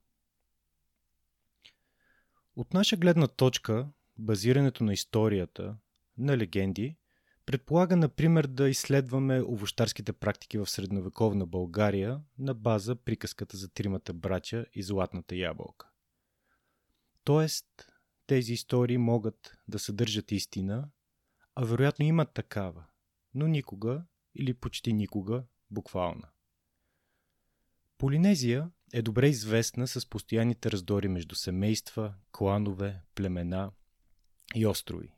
От наша гледна точка, базирането на историята, на легенди, Предполага, например, да изследваме овощарските практики в средновековна България на база приказката за тримата брача и златната ябълка. Тоест, тези истории могат да съдържат истина, а вероятно имат такава, но никога или почти никога буквална. Полинезия е добре известна с постоянните раздори между семейства, кланове, племена и острови.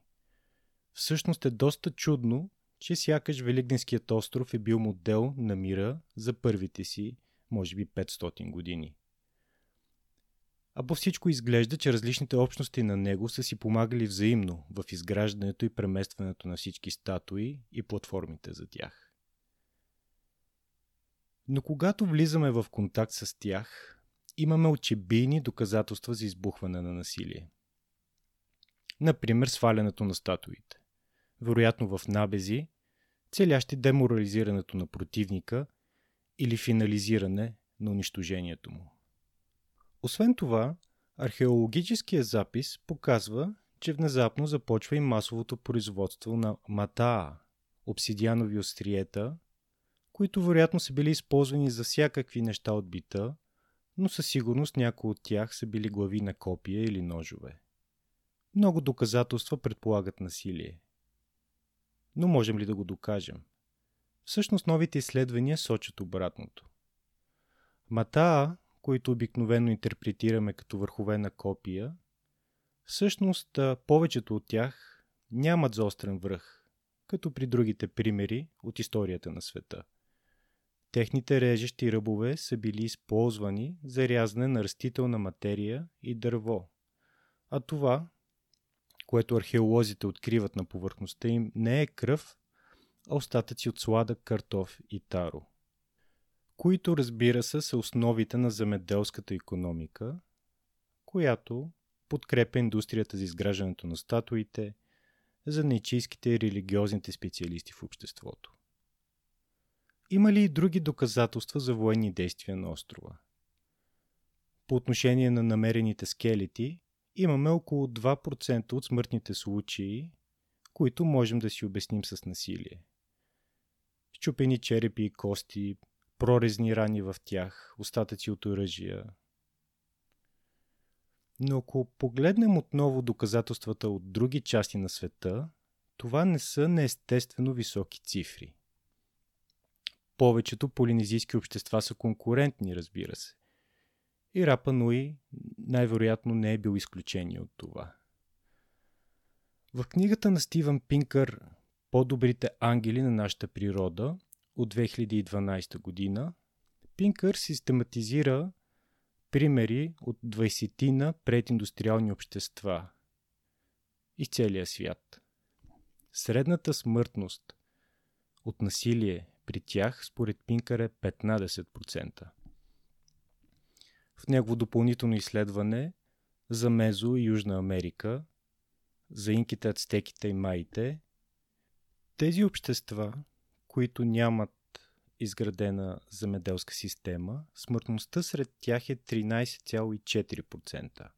Всъщност е доста чудно, че сякаш Великденският остров е бил модел на мира за първите си, може би 500 години. А по всичко изглежда, че различните общности на него са си помагали взаимно в изграждането и преместването на всички статуи и платформите за тях. Но когато влизаме в контакт с тях, имаме очебийни доказателства за избухване на насилие. Например, свалянето на статуите вероятно в набези, целящи деморализирането на противника или финализиране на унищожението му. Освен това, археологическият запис показва, че внезапно започва и масовото производство на матаа, обсидианови остриета, които вероятно са били използвани за всякакви неща от бита, но със сигурност някои от тях са били глави на копия или ножове. Много доказателства предполагат насилие но можем ли да го докажем? Всъщност новите изследвания сочат обратното. Матаа, които обикновено интерпретираме като върхове на копия, всъщност повечето от тях нямат заострен връх, като при другите примери от историята на света. Техните режещи ръбове са били използвани за рязане на растителна материя и дърво, а това което археолозите откриват на повърхността им, не е кръв, а остатъци от сладък картоф и таро, които разбира се са основите на земеделската економика, която подкрепя индустрията за изграждането на статуите, за нечийските и религиозните специалисти в обществото. Има ли и други доказателства за военни действия на острова? По отношение на намерените скелети, имаме около 2% от смъртните случаи, които можем да си обясним с насилие. Щупени черепи и кости, прорезни рани в тях, остатъци от оръжия. Но ако погледнем отново доказателствата от други части на света, това не са неестествено високи цифри. Повечето полинезийски общества са конкурентни, разбира се. И Рапа Нуи най-вероятно не е бил изключение от това. В книгата на Стивън Пинкър По-добрите ангели на нашата природа от 2012 година Пинкър систематизира примери от 20-на прединдустриални общества из целия свят. Средната смъртност от насилие при тях според Пинкър е 15%. В негово допълнително изследване за Мезо и Южна Америка, за инките, ацтеките и маите, тези общества, които нямат изградена земеделска система, смъртността сред тях е 13,4%.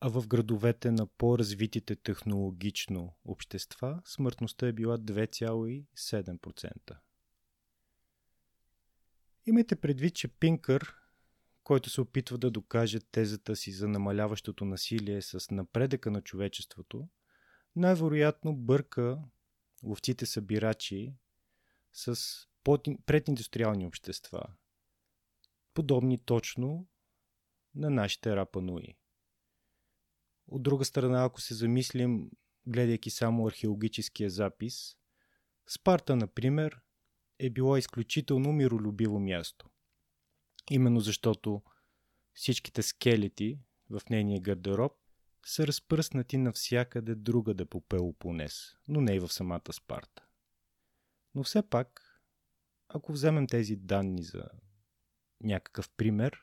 А в градовете на по-развитите технологично общества смъртността е била 2,7%. Имайте предвид, че Пинкър, който се опитва да докаже тезата си за намаляващото насилие с напредъка на човечеството, най-вероятно бърка ловците събирачи с прединдустриални общества, подобни точно на нашите рапануи. От друга страна, ако се замислим, гледайки само археологическия запис, Спарта, например, е било изключително миролюбиво място. Именно защото всичките скелети в нейния гардероб са разпръснати навсякъде друга да по Пелопонес, но не и в самата Спарта. Но все пак, ако вземем тези данни за някакъв пример,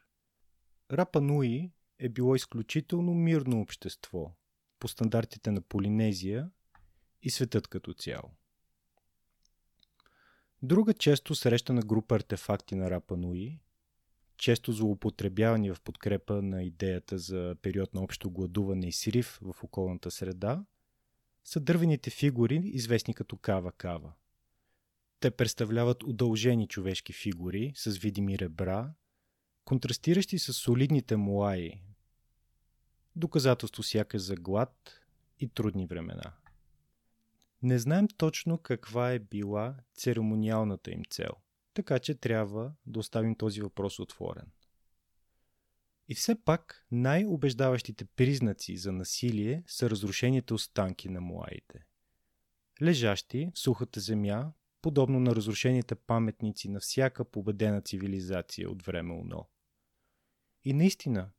Рапа Нуи е било изключително мирно общество по стандартите на Полинезия и светът като цяло. Друга често срещана група артефакти на Рапа Нуи, често злоупотребявани в подкрепа на идеята за период на общо гладуване и срив в околната среда, са дървените фигури, известни като кава-кава. Те представляват удължени човешки фигури с видими ребра, контрастиращи с солидните муаи, доказателство сякаш за глад и трудни времена. Не знаем точно каква е била церемониалната им цел, така че трябва да оставим този въпрос отворен. И все пак най-убеждаващите признаци за насилие са разрушените останки на муаите. Лежащи в сухата земя, подобно на разрушените паметници на всяка победена цивилизация от време Уно. И наистина,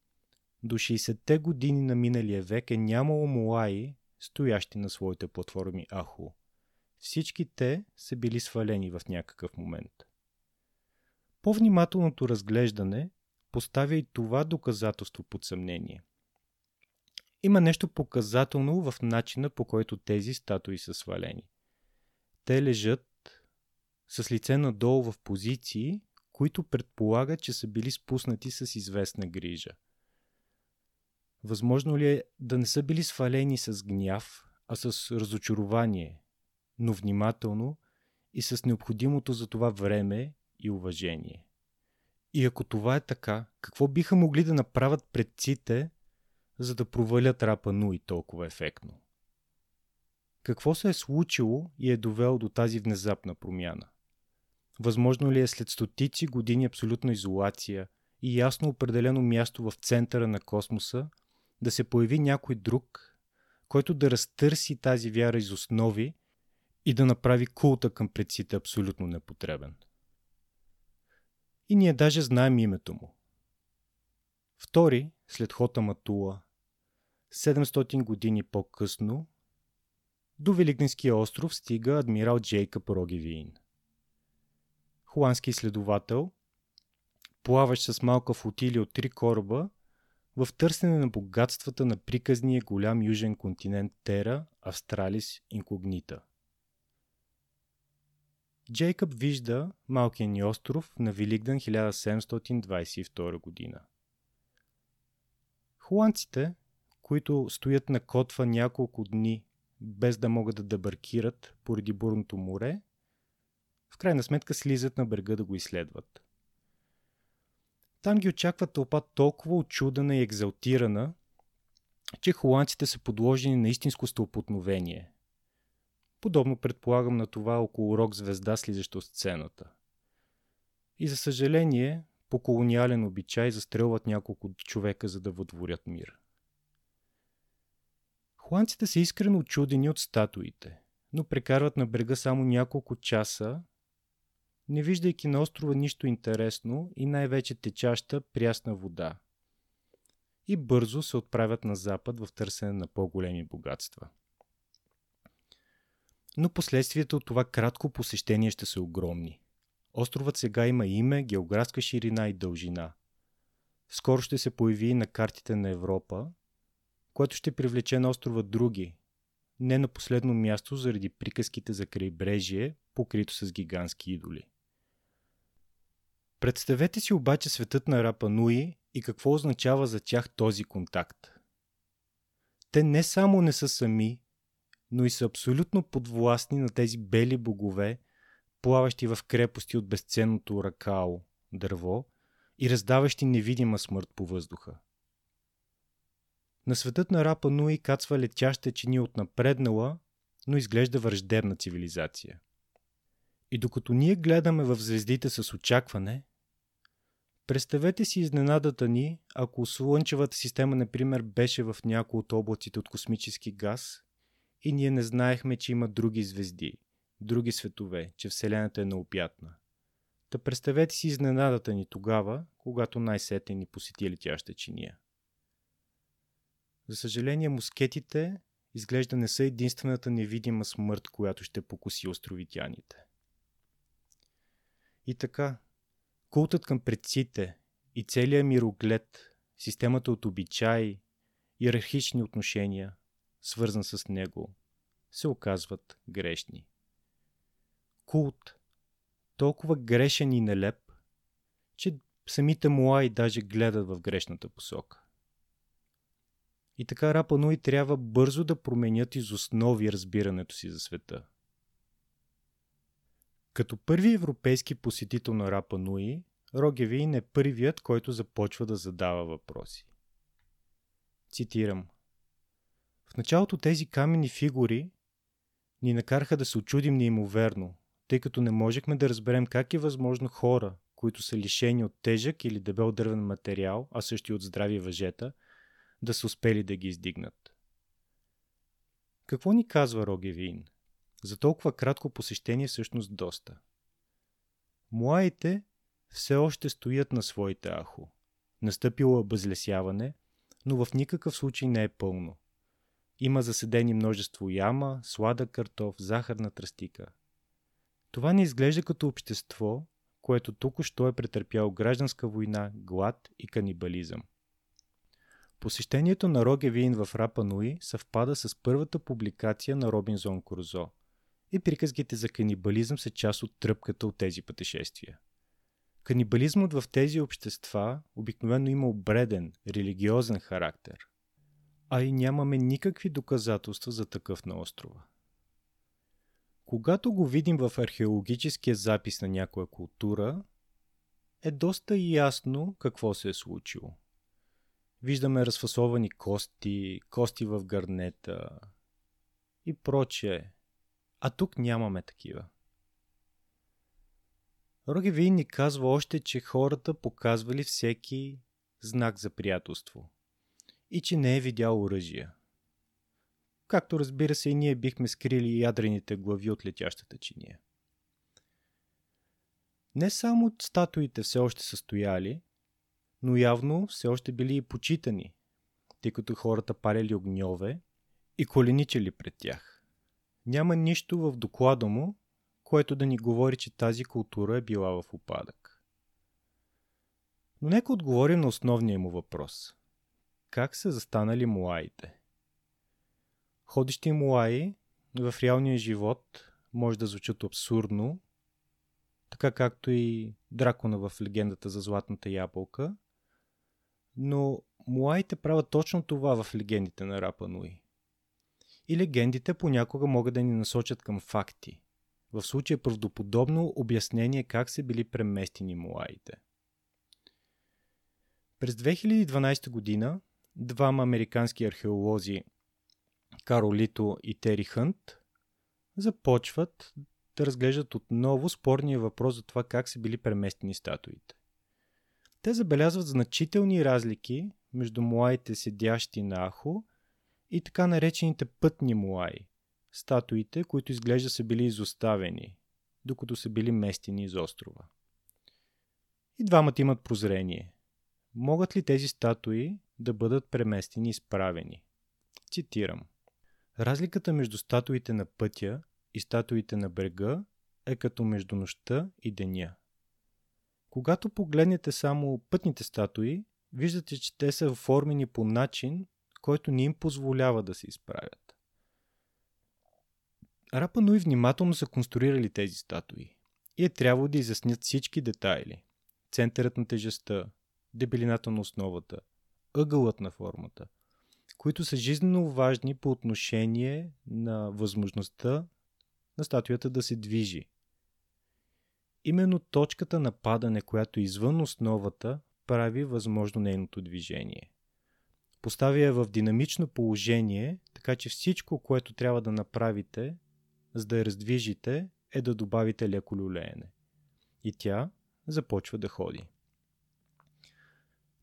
до 60-те години на миналия век е нямало муаи, стоящи на своите платформи Аху. Всички те са били свалени в някакъв момент. По-внимателното разглеждане поставя и това доказателство под съмнение. Има нещо показателно в начина по който тези статуи са свалени. Те лежат с лице надолу в позиции, които предполагат, че са били спуснати с известна грижа – Възможно ли е да не са били свалени с гняв, а с разочарование, но внимателно и с необходимото за това време и уважение? И ако това е така, какво биха могли да направят предците, за да провалят рапа Нуи толкова ефектно? Какво се е случило и е довело до тази внезапна промяна? Възможно ли е след стотици години абсолютна изолация и ясно определено място в центъра на космоса да се появи някой друг, който да разтърси тази вяра из основи и да направи култа към предците абсолютно непотребен. И ние даже знаем името му. Втори, след Хота Матула, 700 години по-късно, до Великденския остров стига адмирал Джейкъб Рогевиин. Холандски изследовател, плаващ с малка флотилия от три кораба в търсене на богатствата на приказния голям южен континент Тера, Австралис инкогнита. Джейкъб вижда малкия ни остров на Великден 1722 година. Холандците, които стоят на котва няколко дни без да могат да дебаркират поради бурното море, в крайна сметка слизат на брега да го изследват. Там ги очаква тълпа толкова очудена и екзалтирана, че холандците са подложени на истинско стълпотновение. Подобно предполагам на това около рок звезда слизащо сцената. И за съжаление, по колониален обичай застрелват няколко човека, за да въдворят мир. Холандците са искрено очудени от статуите, но прекарват на брега само няколко часа, не виждайки на острова нищо интересно и най-вече течаща прясна вода. И бързо се отправят на запад в търсене на по-големи богатства. Но последствията от това кратко посещение ще са огромни. Островът сега има име, географска ширина и дължина. Скоро ще се появи и на картите на Европа, което ще привлече на острова други, не на последно място заради приказките за крайбрежие, покрито с гигантски идоли. Представете си обаче светът на Рапа Нуи и какво означава за тях този контакт. Те не само не са сами, но и са абсолютно подвластни на тези бели богове, плаващи в крепости от безценното ракао, дърво и раздаващи невидима смърт по въздуха. На светът на Рапа Нуи кацва летяща чини от напреднала, но изглежда враждебна цивилизация. И докато ние гледаме в звездите с очакване, представете си изненадата ни, ако Слънчевата система, например, беше в някои от облаците от космически газ и ние не знаехме, че има други звезди, други светове, че Вселената е неопятна. Та представете си изненадата ни тогава, когато най-сетне ни посети летяща чиния. За съжаление, мускетите изглежда не са единствената невидима смърт, която ще покуси островитяните. И така, култът към предците и целият мироглед, системата от обичаи, иерархични отношения, свързан с него, се оказват грешни. Култ, толкова грешен и нелеп, че самите муаи даже гледат в грешната посока. И така Рапа Нуи трябва бързо да променят из основи разбирането си за света. Като първи европейски посетител на Рапа Нуи, Рогевин е първият, който започва да задава въпроси. Цитирам. В началото тези камени фигури ни накараха да се очудим неимоверно, тъй като не можехме да разберем как е възможно хора, които са лишени от тежък или дебел дървен материал, а също и от здрави въжета – да са успели да ги издигнат. Какво ни казва Рогевин? За толкова кратко посещение всъщност доста. Муаите все още стоят на своите ахо. Настъпило е бъзлесяване, но в никакъв случай не е пълно. Има заседени множество яма, слада картоф, захарна тръстика. Това не изглежда като общество, което тук що е претърпяло гражданска война, глад и канибализъм. Посещението на Рогевин в Рапа Нуи съвпада с първата публикация на Робинзон Крузо и приказките за канибализъм са част от тръпката от тези пътешествия. Канибализмът в тези общества обикновено има обреден, религиозен характер, а и нямаме никакви доказателства за такъв на острова. Когато го видим в археологическия запис на някоя култура, е доста ясно какво се е случило – Виждаме разфасовани кости, кости в гарнета и прочее. А тук нямаме такива. Рогевин ни казва още, че хората показвали всеки знак за приятелство и че не е видял оръжия. Както разбира се и ние бихме скрили ядрените глави от летящата чиния. Не само статуите все още са стояли, но явно все още били и почитани, тъй като хората парили огньове и коленичили пред тях. Няма нищо в доклада му, което да ни говори, че тази култура е била в упадък. Но нека отговорим на основния му въпрос. Как са застанали муаите. Ходещи муаи в реалния живот може да звучат абсурдно, така както и дракона в легендата за златната ябълка, но муаите правят точно това в легендите на Рапа Нуи. И легендите понякога могат да ни насочат към факти. В случая правдоподобно обяснение как са били преместени муаите. През 2012 година двама американски археолози Каро Лито и Тери Хънт започват да разглеждат отново спорния въпрос за това как са били преместени статуите. Те забелязват значителни разлики между муаите седящи на Ахо и така наречените пътни муаи, статуите, които изглежда са били изоставени, докато са били местени из острова. И двамата имат прозрение. Могат ли тези статуи да бъдат преместени и изправени? Цитирам. Разликата между статуите на пътя и статуите на брега е като между нощта и деня. Когато погледнете само пътните статуи, виждате, че те са оформени по начин, който не им позволява да се изправят. Рапа Нуи внимателно са конструирали тези статуи и е трябвало да изяснят всички детайли. Центърът на тежестта, дебелината на основата, ъгълът на формата, които са жизненно важни по отношение на възможността на статуята да се движи. Именно точката на падане, която извън основата, прави възможно нейното движение. Поставя я в динамично положение, така че всичко, което трябва да направите, за да я раздвижите, е да добавите леко люлеене. И тя започва да ходи.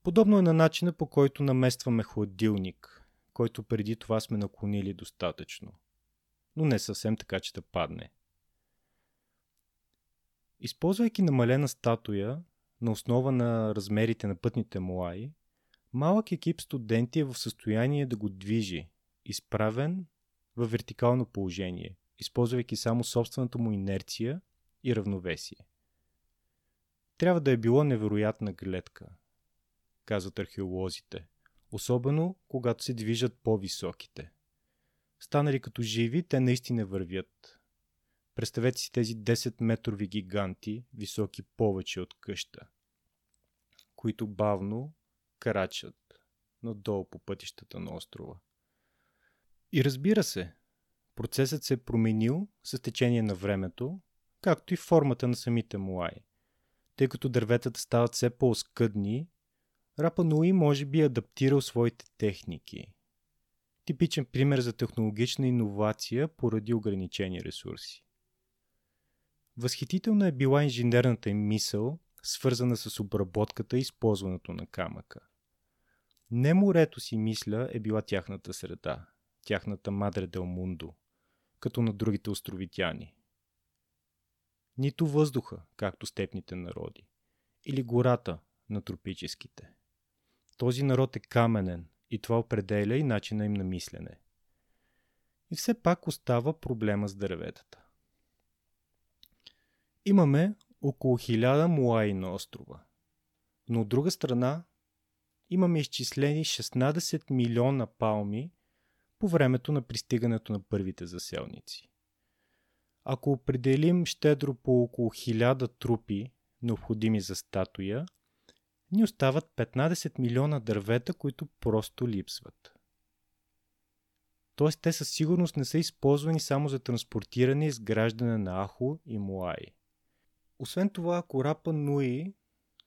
Подобно е на начина по който наместваме хладилник, който преди това сме наклонили достатъчно. Но не съвсем така, че да падне. Използвайки намалена статуя на основа на размерите на пътните мулаи, малък екип студенти е в състояние да го движи, изправен в вертикално положение, използвайки само собствената му инерция и равновесие. Трябва да е било невероятна гледка, казват археолозите, особено когато се движат по-високите. Станали като живи, те наистина вървят. Представете си тези 10-метрови гиганти, високи повече от къща, които бавно крачат надолу по пътищата на острова. И разбира се, процесът се е променил с течение на времето, както и формата на самите муаи. Тъй като дърветата стават все по-оскъдни, Рапа Нуи може би е адаптирал своите техники. Типичен пример за технологична иновация поради ограничени ресурси. Възхитителна е била инженерната им мисъл, свързана с обработката и използването на камъка. Не морето си мисля е била тяхната среда, тяхната Мадре Дел Мундо, като на другите островитяни. Нито въздуха, както степните народи, или гората на тропическите. Този народ е каменен и това определя и начина им на мислене. И все пак остава проблема с дърветата. Имаме около 1000 муаи на острова. Но от друга страна имаме изчислени 16 милиона палми по времето на пристигането на първите заселници. Ако определим щедро по около 1000 трупи, необходими за статуя, ни остават 15 милиона дървета, които просто липсват. Тоест те със сигурност не са използвани само за транспортиране и изграждане на Ахо и Муаи. Освен това, ако Рапа Нуи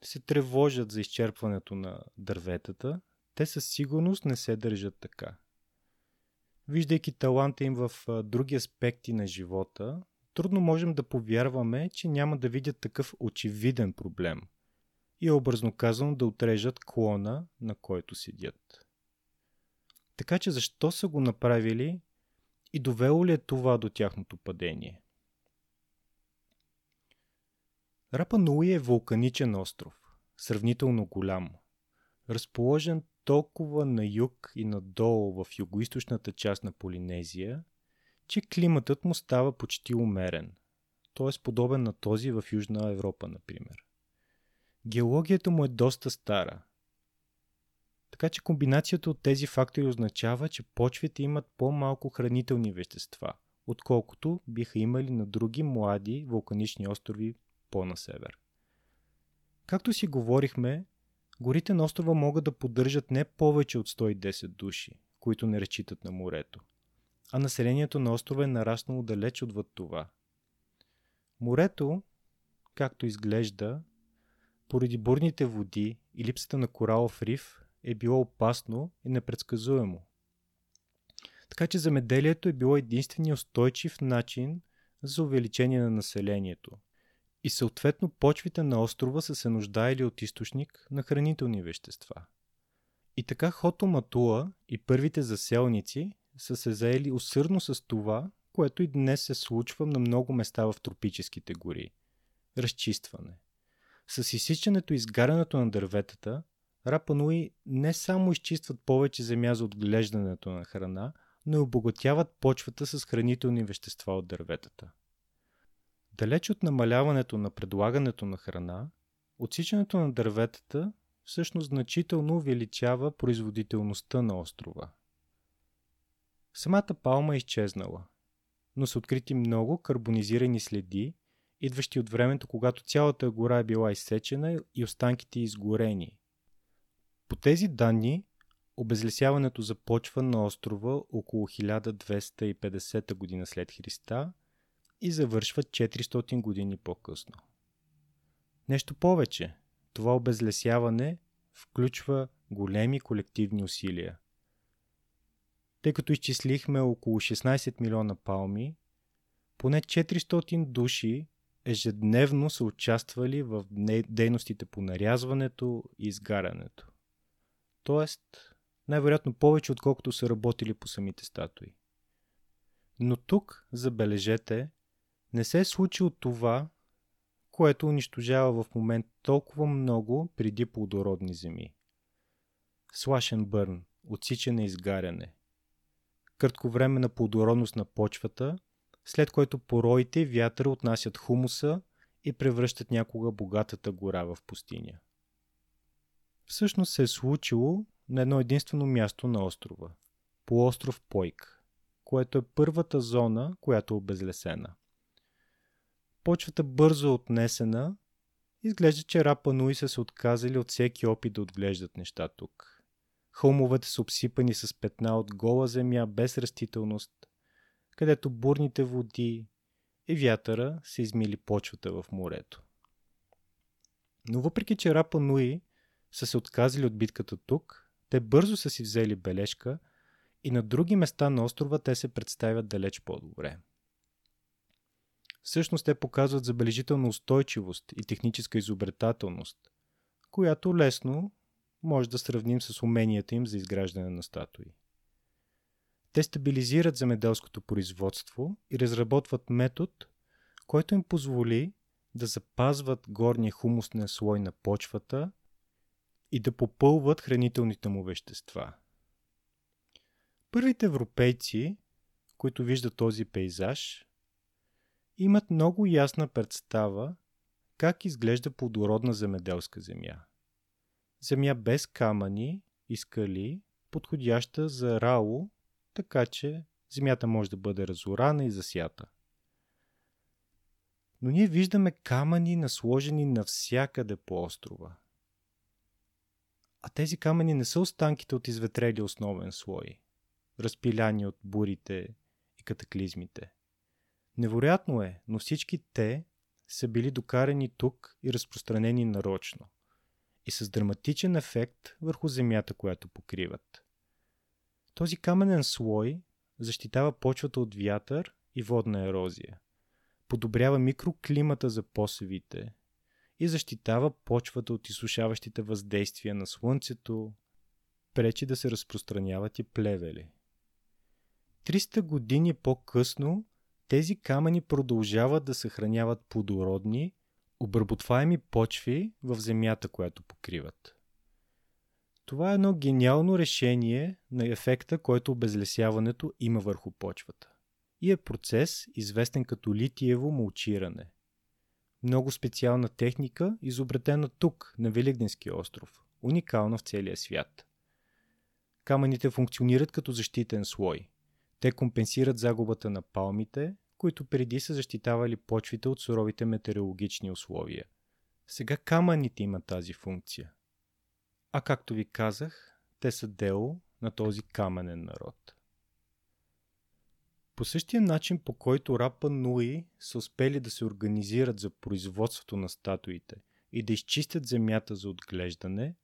се тревожат за изчерпването на дърветата, те със сигурност не се държат така. Виждайки таланта им в други аспекти на живота, трудно можем да повярваме, че няма да видят такъв очевиден проблем и образно казано да отрежат клона, на който седят. Така че защо са го направили и довело ли е това до тяхното падение? Рапа Нуи е вулканичен остров, сравнително голям, разположен толкова на юг и надолу в югоисточната част на Полинезия, че климатът му става почти умерен, т.е. подобен на този в Южна Европа, например. Геологията му е доста стара. Така че комбинацията от тези фактори означава, че почвите имат по-малко хранителни вещества, отколкото биха имали на други млади вулканични острови по-на север. Както си говорихме, горите на острова могат да поддържат не повече от 110 души, които не разчитат на морето, а населението на острова е нараснало далеч отвъд това. Морето, както изглежда, поради бурните води и липсата на коралов риф, е било опасно и непредсказуемо. Така че замеделието е било единствения устойчив начин за увеличение на населението. И съответно почвите на острова са се нуждаели от източник на хранителни вещества. И така Хото Матуа и първите заселници са се заели усърдно с това, което и днес се случва на много места в тропическите гори – разчистване. С изсичането и изгарянето на дърветата, Рапануи не само изчистват повече земя за отглеждането на храна, но и обогатяват почвата с хранителни вещества от дърветата. Далеч от намаляването на предлагането на храна, отсичането на дърветата всъщност значително увеличава производителността на острова. Самата палма е изчезнала, но са открити много карбонизирани следи, идващи от времето, когато цялата гора е била изсечена и останките изгорени. По тези данни, обезлесяването започва на острова около 1250 година след Христа и завършва 400 години по-късно. Нещо повече, това обезлесяване включва големи колективни усилия. Тъй като изчислихме около 16 милиона палми, поне 400 души ежедневно са участвали в дейностите по нарязването и изгарянето. Тоест, най-вероятно повече, отколкото са работили по самите статуи. Но тук, забележете, не се е случило това, което унищожава в момент толкова много преди плодородни земи. Слашен бърн, отсичане и изгаряне. Кратковременна плодородност на почвата, след което пороите и вятъра отнасят хумуса и превръщат някога богатата гора в пустиня. Всъщност се е случило на едно единствено място на острова – полуостров Пойк, което е първата зона, която е обезлесена – почвата бързо е отнесена, изглежда, че Рапа Нуи са се отказали от всеки опит да отглеждат неща тук. Хълмовете са обсипани с петна от гола земя без растителност, където бурните води и вятъра са измили почвата в морето. Но въпреки, че Рапа Нуи са се отказали от битката тук, те бързо са си взели бележка и на други места на острова те се представят далеч по-добре. Всъщност те показват забележителна устойчивост и техническа изобретателност, която лесно може да сравним с уменията им за изграждане на статуи. Те стабилизират земеделското производство и разработват метод, който им позволи да запазват горния хумусния слой на почвата и да попълват хранителните му вещества. Първите европейци, които виждат този пейзаж, имат много ясна представа как изглежда плодородна земеделска земя. Земя без камъни и скали, подходяща за рао, така че земята може да бъде разорана и засята. Но ние виждаме камъни насложени навсякъде по острова. А тези камъни не са останките от изветрели основен слой, разпиляни от бурите и катаклизмите – Невероятно е, но всички те са били докарани тук и разпространени нарочно и с драматичен ефект върху земята, която покриват. Този каменен слой защитава почвата от вятър и водна ерозия, подобрява микроклимата за посевите и защитава почвата от изсушаващите въздействия на слънцето, пречи да се разпространяват и плевели. 300 години по-късно тези камъни продължават да съхраняват плодородни, обработваеми почви в земята, която покриват. Това е едно гениално решение на ефекта, който обезлесяването има върху почвата. И е процес, известен като литиево мулчиране. Много специална техника, изобретена тук, на Великденския остров, уникална в целия свят. Камъните функционират като защитен слой. Те компенсират загубата на палмите, които преди са защитавали почвите от суровите метеорологични условия. Сега камъните имат тази функция. А както ви казах, те са дело на този каменен народ. По същия начин, по който Рапа Нуи са успели да се организират за производството на статуите и да изчистят земята за отглеждане,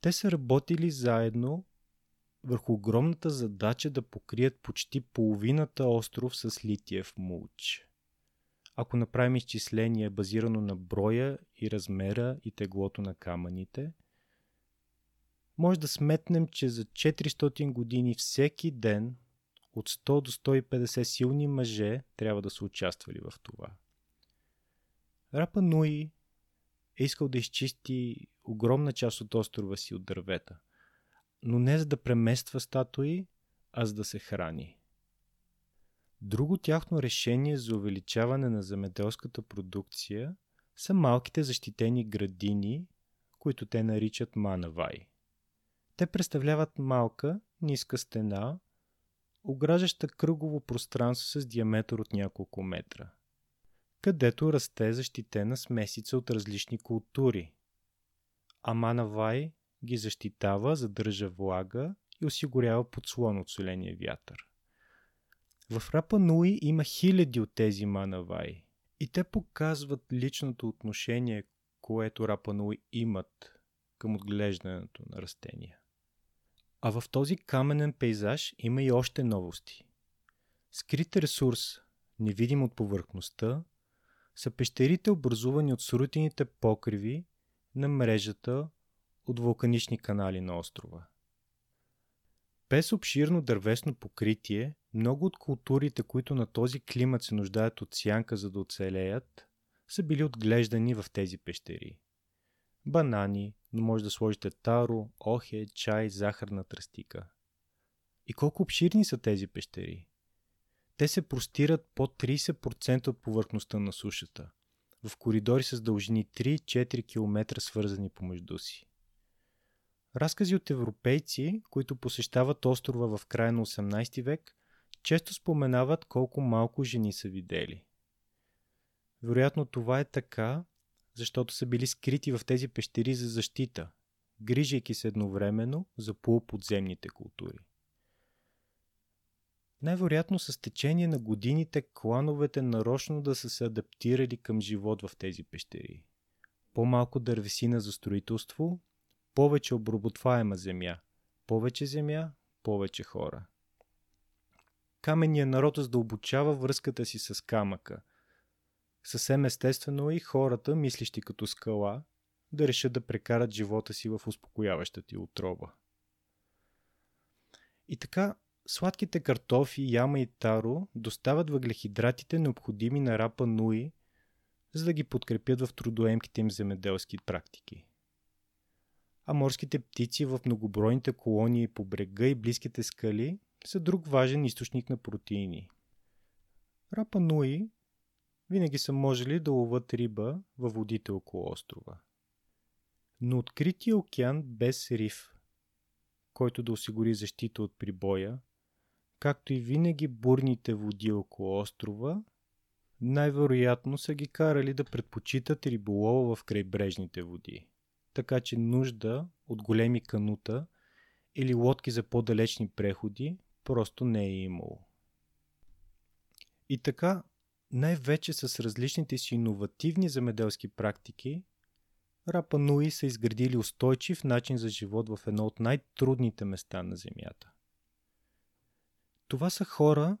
те са работили заедно върху огромната задача да покрият почти половината остров с литиев мулч. Ако направим изчисление базирано на броя и размера и теглото на камъните, може да сметнем, че за 400 години всеки ден от 100 до 150 силни мъже трябва да са участвали в това. Рапа Нуи е искал да изчисти огромна част от острова си от дървета, но не за да премества статуи, а за да се храни. Друго тяхно решение за увеличаване на земеделската продукция са малките защитени градини, които те наричат манавай. Те представляват малка, ниска стена, ограждаща кръгово пространство с диаметър от няколко метра, където расте защитена смесица от различни култури. Амана Вай ги защитава, задържа влага и осигурява подслон от соления вятър. В Рапа Нуи има хиляди от тези манавай и те показват личното отношение, което Рапа Нуи имат към отглеждането на растения. А в този каменен пейзаж има и още новости. Скрит ресурс, невидим от повърхността, са пещерите образувани от срутените покриви на мрежата от вулканични канали на острова. Без обширно дървесно покритие, много от културите, които на този климат се нуждаят от сянка за да оцелеят, са били отглеждани в тези пещери. Банани, но може да сложите таро, охе, чай, захарна тръстика. И колко обширни са тези пещери? Те се простират под 30% от повърхността на сушата, в коридори с дължини 3-4 км свързани помежду си. Разкази от европейци, които посещават острова в края на 18 век, често споменават колко малко жени са видели. Вероятно това е така, защото са били скрити в тези пещери за защита, грижайки се едновременно за полуподземните култури. Най-вероятно с течение на годините клановете нарочно да са се адаптирали към живот в тези пещери. По-малко дървесина за строителство, повече обработваема земя, повече земя, повече хора. Каменният народ задълбочава връзката си с камъка – Съвсем естествено е и хората, мислещи като скала, да решат да прекарат живота си в успокояваща ти отроба. И така, сладките картофи, яма и таро достават въглехидратите необходими на рапа Нуи, за да ги подкрепят в трудоемките им земеделски практики. А морските птици в многобройните колонии по брега и близките скали са друг важен източник на протеини. Рапа Нуи винаги са можели да ловат риба във водите около острова. Но открития океан без риф, който да осигури защита от прибоя, както и винаги бурните води около острова, най-вероятно са ги карали да предпочитат риболова в крайбрежните води. Така че нужда от големи канута или лодки за по-далечни преходи просто не е имало. И така, най-вече с различните си иновативни земеделски практики, Рапа Нуи са изградили устойчив начин за живот в едно от най-трудните места на Земята. Това са хора,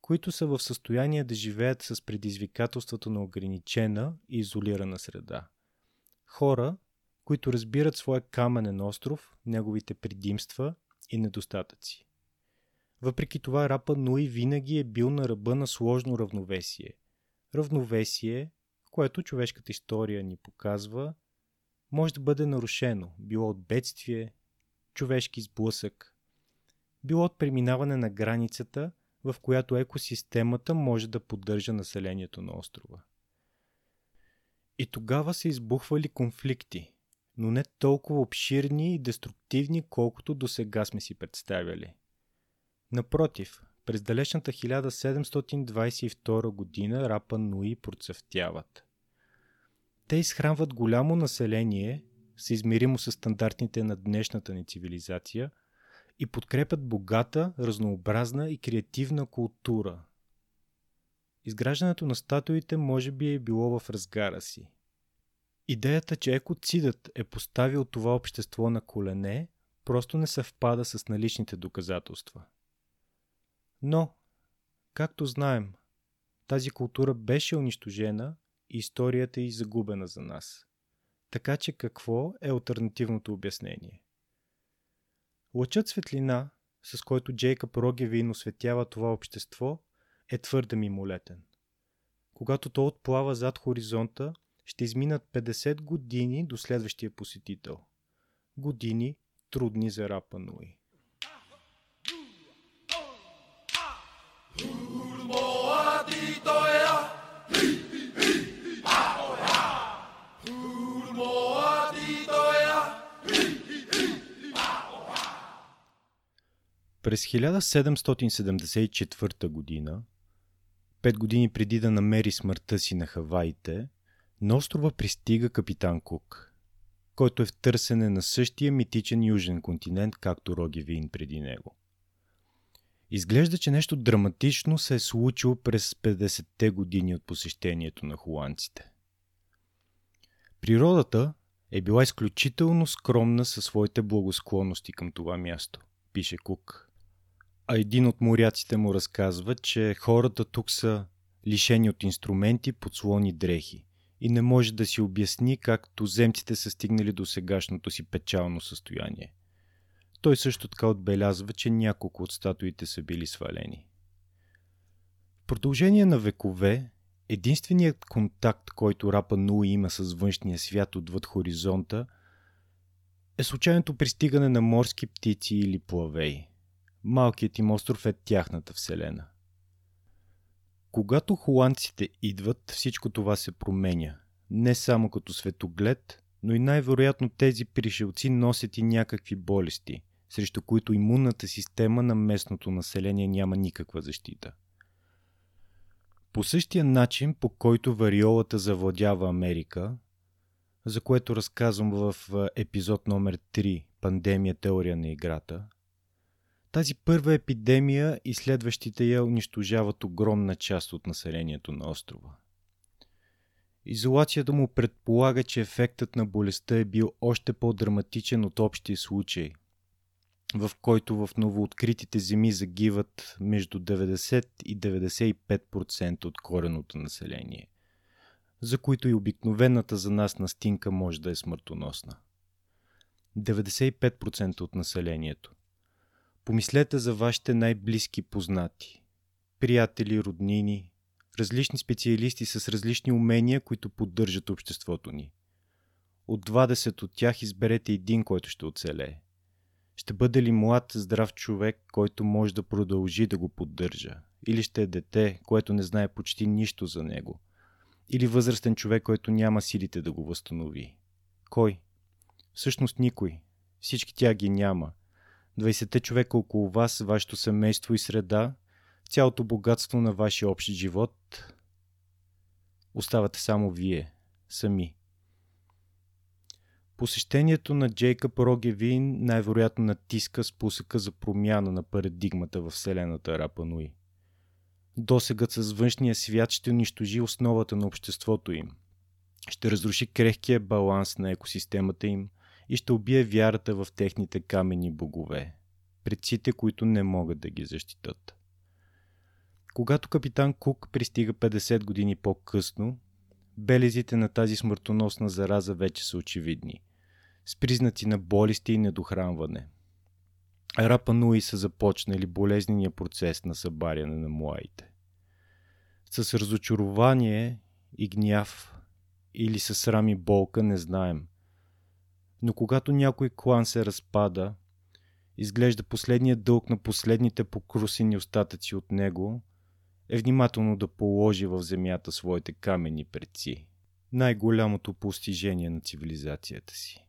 които са в състояние да живеят с предизвикателството на ограничена и изолирана среда. Хора, които разбират своя каменен остров, неговите предимства и недостатъци. Въпреки това рапа Нуи винаги е бил на ръба на сложно равновесие. Равновесие, което човешката история ни показва, може да бъде нарушено, било от бедствие, човешки сблъсък, било от преминаване на границата, в която екосистемата може да поддържа населението на острова. И тогава са избухвали конфликти, но не толкова обширни и деструктивни, колкото до сега сме си представяли. Напротив, през далечната 1722 година Рапа Нуи процъфтяват. Те изхранват голямо население, съизмеримо с стандартните на днешната ни цивилизация, и подкрепят богата, разнообразна и креативна култура. Изграждането на статуите може би е било в разгара си. Идеята, че екоцидът е поставил това общество на колене, просто не съвпада с наличните доказателства. Но, както знаем, тази култура беше унищожена и историята й загубена за нас. Така че какво е альтернативното обяснение? Лъчът светлина, с който Джейкъб Рогевин осветява това общество, е твърде мимолетен. Когато то отплава зад хоризонта, ще изминат 50 години до следващия посетител. Години трудни за Рапа Нуи. През 1774 година, пет години преди да намери смъртта си на Хаваите, на острова пристига капитан Кук, който е в търсене на същия митичен южен континент, както Роги Вин преди него. Изглежда, че нещо драматично се е случило през 50-те години от посещението на холандците. Природата е била изключително скромна със своите благосклонности към това място, пише Кук. А един от моряците му разказва, че хората тук са лишени от инструменти, подслони дрехи и не може да си обясни как туземците са стигнали до сегашното си печално състояние. Той също така отбелязва, че няколко от статуите са били свалени. В продължение на векове, единственият контакт, който Рапа Нуи има с външния свят отвъд хоризонта, е случайното пристигане на морски птици или плавей. Малкият им остров е тяхната вселена. Когато холандците идват, всичко това се променя. Не само като светоглед, но и най-вероятно тези пришелци носят и някакви болести, срещу които имунната система на местното население няма никаква защита. По същия начин, по който вариолата завладява Америка, за което разказвам в епизод номер 3 Пандемия теория на играта, тази първа епидемия и следващите я унищожават огромна част от населението на острова. Изолацията му предполага, че ефектът на болестта е бил още по-драматичен от общия случай, в който в новооткритите земи загиват между 90 и 95% от кореното население, за които и обикновената за нас настинка може да е смъртоносна. 95% от населението – Помислете за вашите най-близки познати, приятели, роднини, различни специалисти с различни умения, които поддържат обществото ни. От 20 от тях изберете един, който ще оцелее. Ще бъде ли млад, здрав човек, който може да продължи да го поддържа? Или ще е дете, което не знае почти нищо за него? Или възрастен човек, който няма силите да го възстанови? Кой? Всъщност никой. Всички тя ги няма – 20-те човека около вас, вашето семейство и среда, цялото богатство на вашия общ живот, оставате само вие, сами. Посещението на Джейкъб Рогевин най-вероятно натиска спусъка за промяна на парадигмата в Вселената Рапануи. Досегът с външния свят ще унищожи основата на обществото им. Ще разруши крехкия баланс на екосистемата им – и ще убие вярата в техните камени богове, предците, които не могат да ги защитат. Когато капитан Кук пристига 50 години по-късно, белезите на тази смъртоносна зараза вече са очевидни, с признаци на болести и недохранване. Рапа Нуи са започнали болезнения процес на събаряне на муаите. С разочарование и гняв или с срам и болка не знаем – но когато някой клан се разпада, изглежда последният дълг на последните покрусени остатъци от него е внимателно да положи в земята своите камени предци. Най-голямото постижение на цивилизацията си.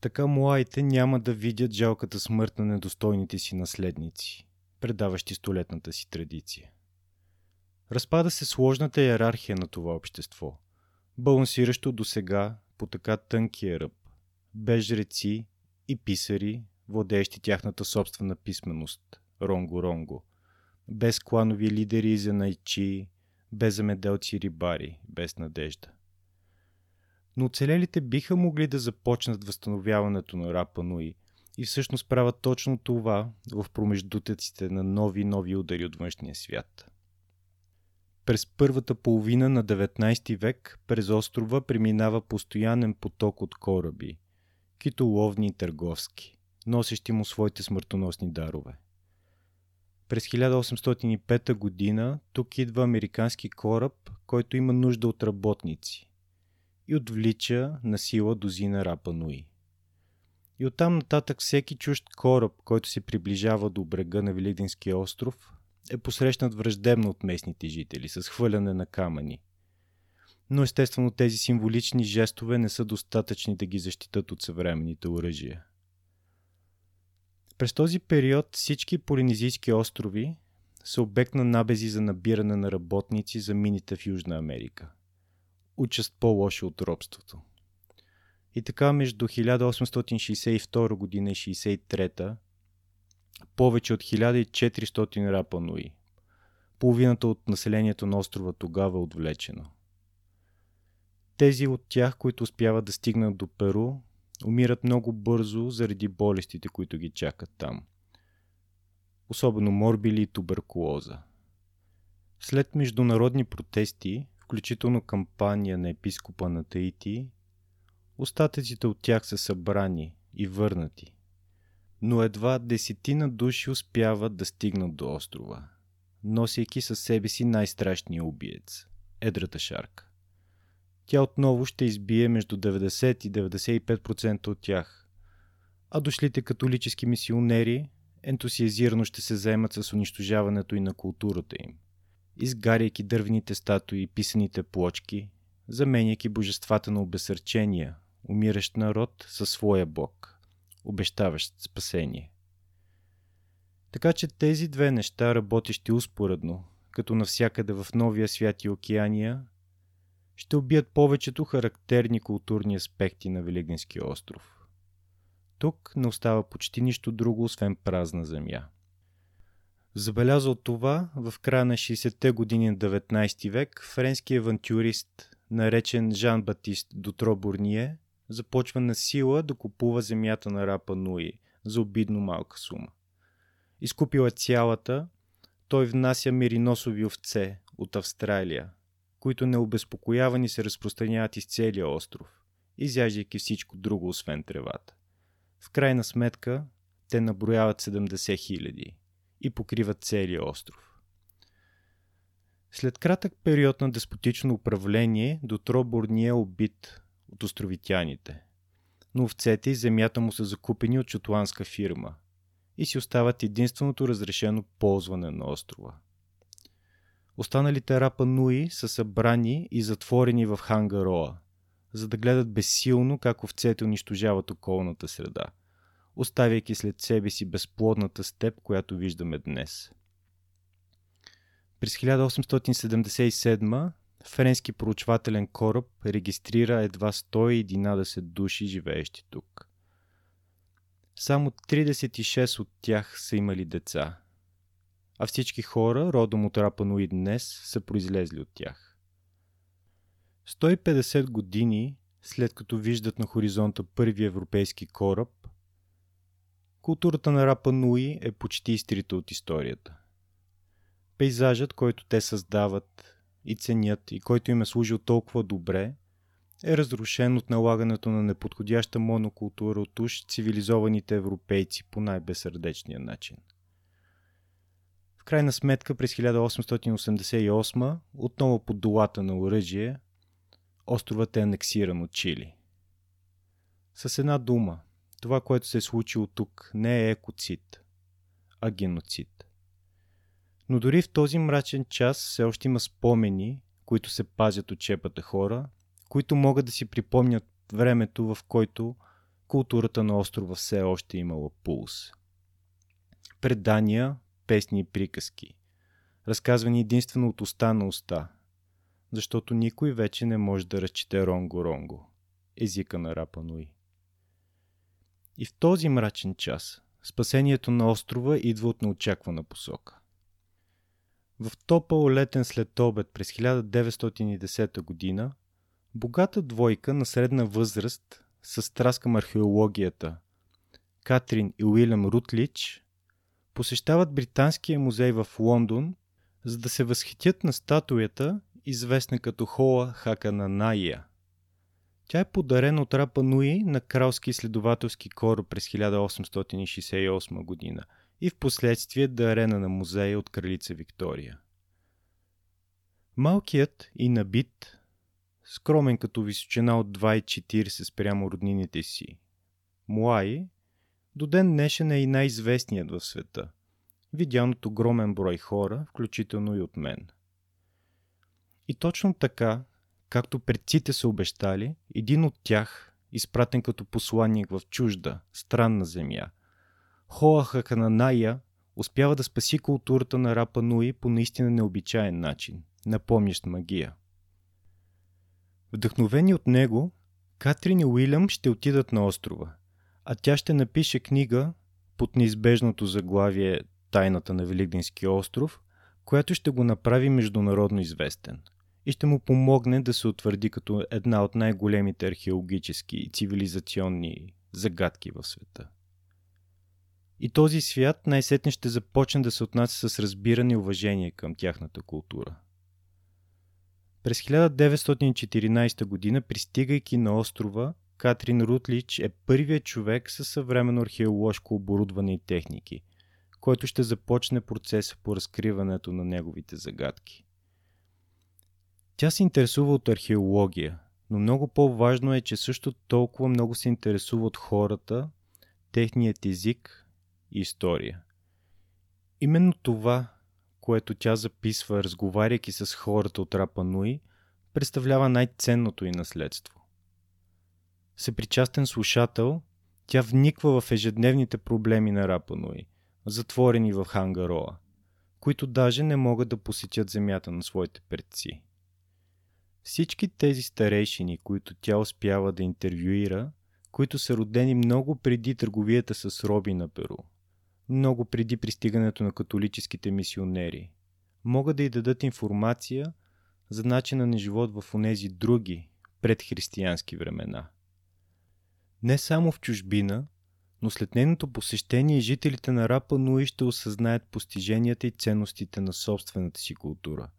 Така муаите няма да видят жалката смърт на недостойните си наследници, предаващи столетната си традиция. Разпада се сложната иерархия на това общество, балансиращо до сега по така тънкия ръб, без жреци и писари, владеещи тяхната собствена писменост, ронго-ронго, без кланови лидери и занайчи, без замеделци и рибари, без надежда. Но оцелелите биха могли да започнат възстановяването на Рапа Нуи и всъщност правят точно това в промеждутъците на нови нови удари от външния свят. През първата половина на 19 век през острова преминава постоянен поток от кораби, китоловни и търговски, носещи му своите смъртоносни дарове. През 1805 година тук идва американски кораб, който има нужда от работници и отвлича на сила дозина Рапа Нуи. И оттам нататък всеки чужд кораб, който се приближава до брега на Великденския остров, е посрещнат враждебно от местните жители, с хвърляне на камъни. Но естествено тези символични жестове не са достатъчни да ги защитат от съвременните оръжия. През този период всички полинезийски острови са обект на набези за набиране на работници за мините в Южна Америка. Участ по-лоши от робството. И така между 1862 година и 63 повече от 1400 рапа нуи. Половината от населението на острова тогава е отвлечено. Тези от тях, които успяват да стигнат до Перу, умират много бързо заради болестите, които ги чакат там. Особено морбили и туберкулоза. След международни протести, включително кампания на епископа на Таити, остатъците от тях са събрани и върнати. Но едва десетина души успяват да стигнат до острова, носейки със себе си най-страшния убиец – едрата шарка тя отново ще избие между 90 и 95% от тях. А дошлите католически мисионери ентусиазирано ще се заемат с унищожаването и на културата им, изгаряйки дървените статуи и писаните плочки, заменяйки божествата на обесърчения, умиращ народ със своя бог, обещаващ спасение. Така че тези две неща, работещи успоредно, като навсякъде в новия свят и океания, ще убият повечето характерни културни аспекти на Великденския остров. Тук не остава почти нищо друго, освен празна земя. Забелязал това, в края на 60-те години на 19 век, френски авантюрист, наречен Жан-Батист Дотро Бурние, започва на сила да купува земята на Рапа Нуи за обидно малка сума. Изкупил е цялата, той внася мериносови овце от Австралия, които необезпокоявани се разпространяват из целия остров, изяждайки всичко друго, освен тревата. В крайна сметка, те наброяват 70 хиляди и покриват целия остров. След кратък период на деспотично управление, Дотро Борни е убит от островитяните, но овцете и земята му са закупени от шотландска фирма и си остават единственото разрешено ползване на острова – Останалите Рапа Нуи са събрани и затворени в Хангароа, за да гледат безсилно как овцете унищожават околната среда, оставяйки след себе си безплодната степ, която виждаме днес. През 1877 френски проучвателен кораб регистрира едва 111 души, живеещи тук. Само 36 от тях са имали деца – а всички хора, родом от Рапануи днес, са произлезли от тях. 150 години след като виждат на хоризонта първи европейски кораб, културата на Рапа Нуи е почти изтрита от историята. Пейзажът, който те създават и ценят и който им е служил толкова добре, е разрушен от налагането на неподходяща монокултура от уж цивилизованите европейци по най-безсърдечния начин – в крайна сметка през 1888, отново под долата на оръжие, островът е анексиран от Чили. С една дума, това, което се е случило тук, не е екоцид, а геноцид. Но дори в този мрачен час все още има спомени, които се пазят от чепата хора, които могат да си припомнят времето, в който културата на острова все още имала пулс. Предания, песни и приказки, разказвани единствено от уста на уста, защото никой вече не може да разчете Ронго-Ронго, езика на Рапа Нуи. И в този мрачен час спасението на острова идва от неочаквана посока. В топъл летен след обед през 1910 година богата двойка на средна възраст с страст към археологията Катрин и Уилям Рутлич посещават Британския музей в Лондон, за да се възхитят на статуята, известна като Хоа Хакананая. Тя е подарена от Рапа Нуи на кралски изследователски кораб през 1868 година и в последствие дарена на музея от кралица Виктория. Малкият и набит, скромен като височина от 2,40 спрямо роднините си, Муаи, до ден днешен е и най-известният в света, видян от огромен брой хора, включително и от мен. И точно така, както предците са обещали, един от тях, изпратен като посланник в чужда, странна земя, Хоаха Кананая, успява да спаси културата на Рапа Нуи по наистина необичаен начин, напомнящ магия. Вдъхновени от него, Катрин и Уилям ще отидат на острова, а тя ще напише книга под неизбежното заглавие Тайната на Великденския остров, която ще го направи международно известен и ще му помогне да се утвърди като една от най-големите археологически и цивилизационни загадки в света. И този свят най-сетне ще започне да се отнася с разбиране и уважение към тяхната култура. През 1914 година, пристигайки на острова, Катрин Рутлич е първият човек със съвременно археоложко оборудване и техники, който ще започне процеса по разкриването на неговите загадки. Тя се интересува от археология, но много по-важно е, че също толкова много се интересува от хората, техният език и история. Именно това, което тя записва, разговаряйки с хората от Рапа Нуи, представлява най-ценното и наследство. Съпричастен слушател, тя вниква в ежедневните проблеми на Рапа Нуи, затворени в Хангароа, които даже не могат да посетят земята на своите предци. Всички тези старейшини, които тя успява да интервюира, които са родени много преди търговията с роби на Перу, много преди пристигането на католическите мисионери, могат да й дадат информация за начина на живот в онези други предхристиянски времена. Не само в чужбина, но след нейното посещение жителите на Рапа Нуи ще осъзнаят постиженията и ценностите на собствената си култура,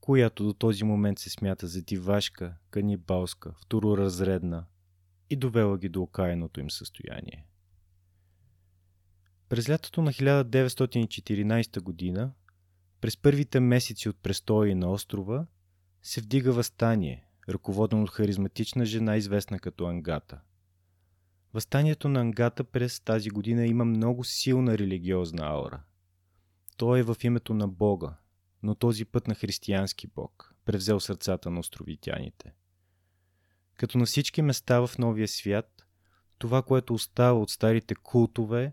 която до този момент се смята за дивашка, канибалска, второразредна и довела ги до окаяното им състояние. През лятото на 1914 година, през първите месеци от престоя на острова, се вдига възстание, ръководено от харизматична жена, известна като Ангата. Възстанието на Ангата през тази година има много силна религиозна аура. То е в името на Бога, но този път на християнски Бог, превзел сърцата на островитяните. Като на всички места в новия свят, това, което остава от старите култове,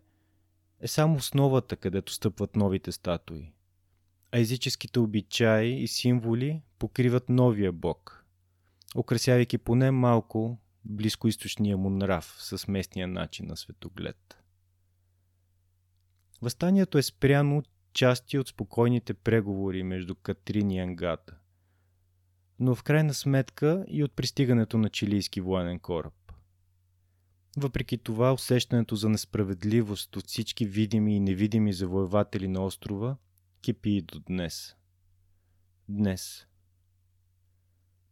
е само основата, където стъпват новите статуи. А езическите обичаи и символи покриват новия бог, украсявайки поне малко близкоисточния му нрав с местния начин на светоглед. Възстанието е спряно части от спокойните преговори между Катрин и Ангата, но в крайна сметка и от пристигането на чилийски военен кораб. Въпреки това, усещането за несправедливост от всички видими и невидими завоеватели на острова кипи и до днес. Днес.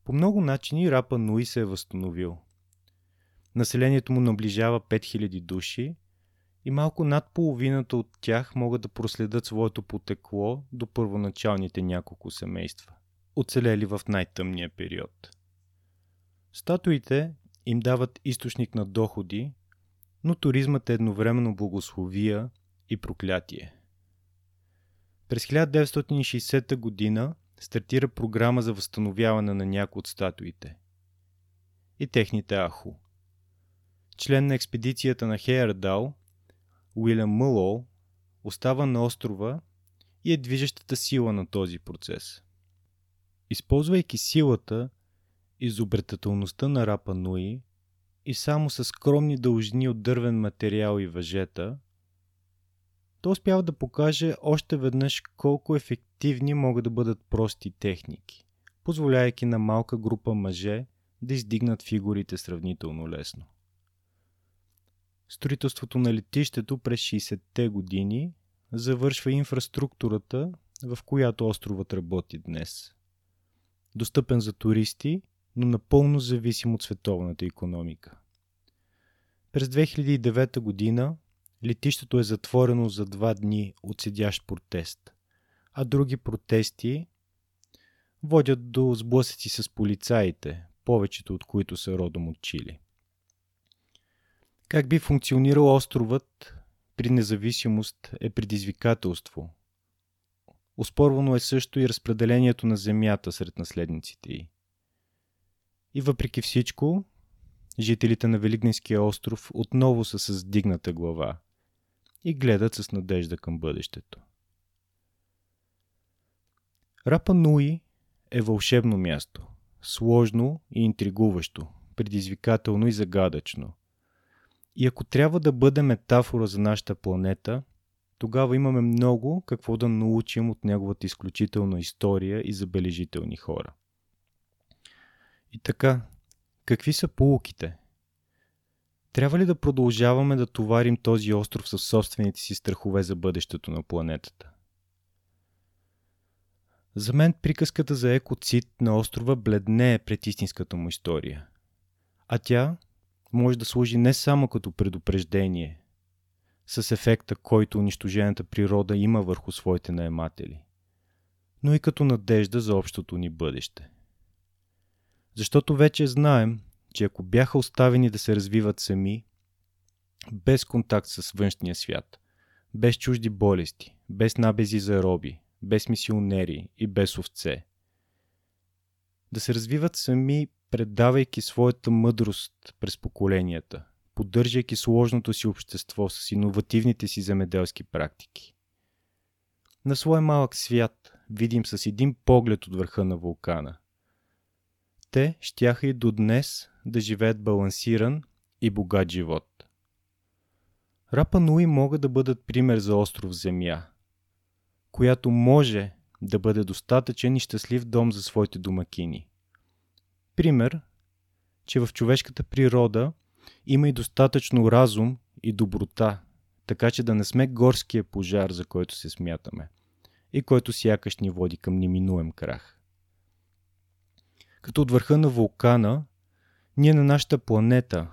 По много начини Рапа Нуи се е възстановил. Населението му наближава 5000 души и малко над половината от тях могат да проследят своето потекло до първоначалните няколко семейства, оцелели в най-тъмния период. Статуите им дават източник на доходи, но туризмът е едновременно благословия и проклятие. През 1960 година стартира програма за възстановяване на някои от статуите и техните аху. Член на експедицията на Хейердал, Уилям Мълол, остава на острова и е движещата сила на този процес. Използвайки силата, изобретателността на Рапа Нуи и само с скромни дължини от дървен материал и въжета, то успява да покаже още веднъж колко ефективни могат да бъдат прости техники, позволяйки на малка група мъже да издигнат фигурите сравнително лесно. Строителството на летището през 60-те години завършва инфраструктурата, в която островът работи днес. Достъпен за туристи, но напълно зависим от световната економика. През 2009 година летището е затворено за два дни от седящ протест, а други протести водят до сблъсъци с полицаите, повечето от които са родом от Чили. Как би функционирал островът при независимост е предизвикателство. Оспорвано е също и разпределението на земята сред наследниците й. И въпреки всичко, жителите на Великденския остров отново са с дигната глава и гледат с надежда към бъдещето. Рапа Нуи е вълшебно място, сложно и интригуващо, предизвикателно и загадъчно – и ако трябва да бъде метафора за нашата планета, тогава имаме много какво да научим от неговата изключителна история и забележителни хора. И така, какви са полуките? Трябва ли да продължаваме да товарим този остров със собствените си страхове за бъдещето на планетата? За мен приказката за екоцит на острова бледне е пред истинската му история. А тя може да служи не само като предупреждение, с ефекта, който унищожената природа има върху своите наематели, но и като надежда за общото ни бъдеще. Защото вече знаем, че ако бяха оставени да се развиват сами, без контакт с външния свят, без чужди болести, без набези за роби, без мисионери и без овце, да се развиват сами предавайки своята мъдрост през поколенията, поддържайки сложното си общество с иновативните си земеделски практики. На своя малък свят видим с един поглед от върха на вулкана. Те щяха и до днес да живеят балансиран и богат живот. Рапа Нуи могат да бъдат пример за остров Земя, която може да бъде достатъчен и щастлив дом за своите домакини – пример, че в човешката природа има и достатъчно разум и доброта, така че да не сме горския пожар, за който се смятаме и който сякаш ни води към неминуем крах. Като от върха на вулкана, ние на нашата планета,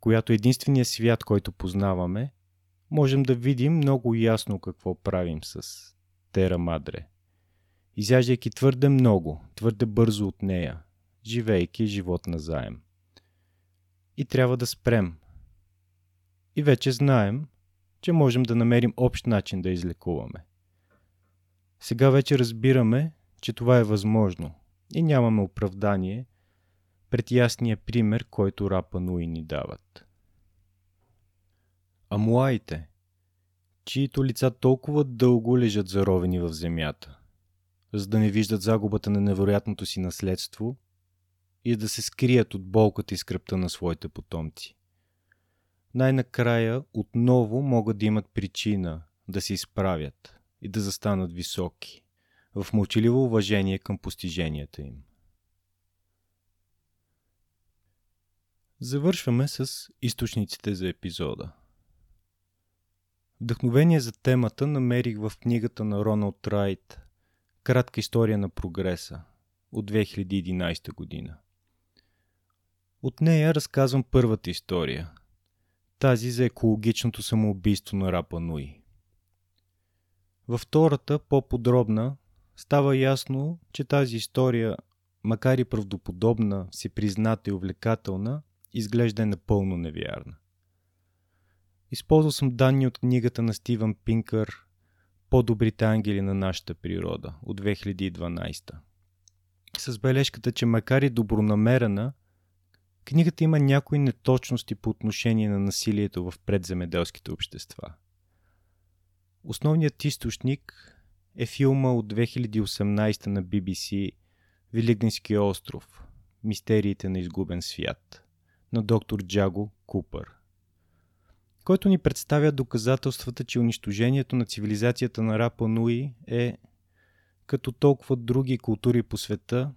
която е единствения свят, който познаваме, можем да видим много ясно какво правим с Тера Мадре. Изяждайки твърде много, твърде бързо от нея, живейки живот на заем. И трябва да спрем. И вече знаем, че можем да намерим общ начин да излекуваме. Сега вече разбираме, че това е възможно и нямаме оправдание пред ясния пример, който Рапа Нуи ни дават. Амуаите, чието лица толкова дълго лежат заровени в земята, за да не виждат загубата на невероятното си наследство и да се скрият от болката и скръпта на своите потомци. Най-накрая отново могат да имат причина да се изправят и да застанат високи, в мълчаливо уважение към постиженията им. Завършваме с източниците за епизода. Вдъхновение за темата намерих в книгата на Роналд Райт Кратка история на прогреса от 2011 година. От нея разказвам първата история. Тази за екологичното самоубийство на Рапа Нуи. Във втората, по-подробна, става ясно, че тази история, макар и правдоподобна, си призната и увлекателна, изглежда е напълно невярна. Използвал съм данни от книгата на Стивън Пинкър По-добрите ангели на нашата природа от 2012. С бележката, че макар и добронамерена, Книгата има някои неточности по отношение на насилието в предземеделските общества. Основният източник е филма от 2018 на BBC Великденския остров Мистериите на изгубен свят на доктор Джаго Купър, който ни представя доказателствата, че унищожението на цивилизацията на Рапа Нуи е, като толкова други култури по света,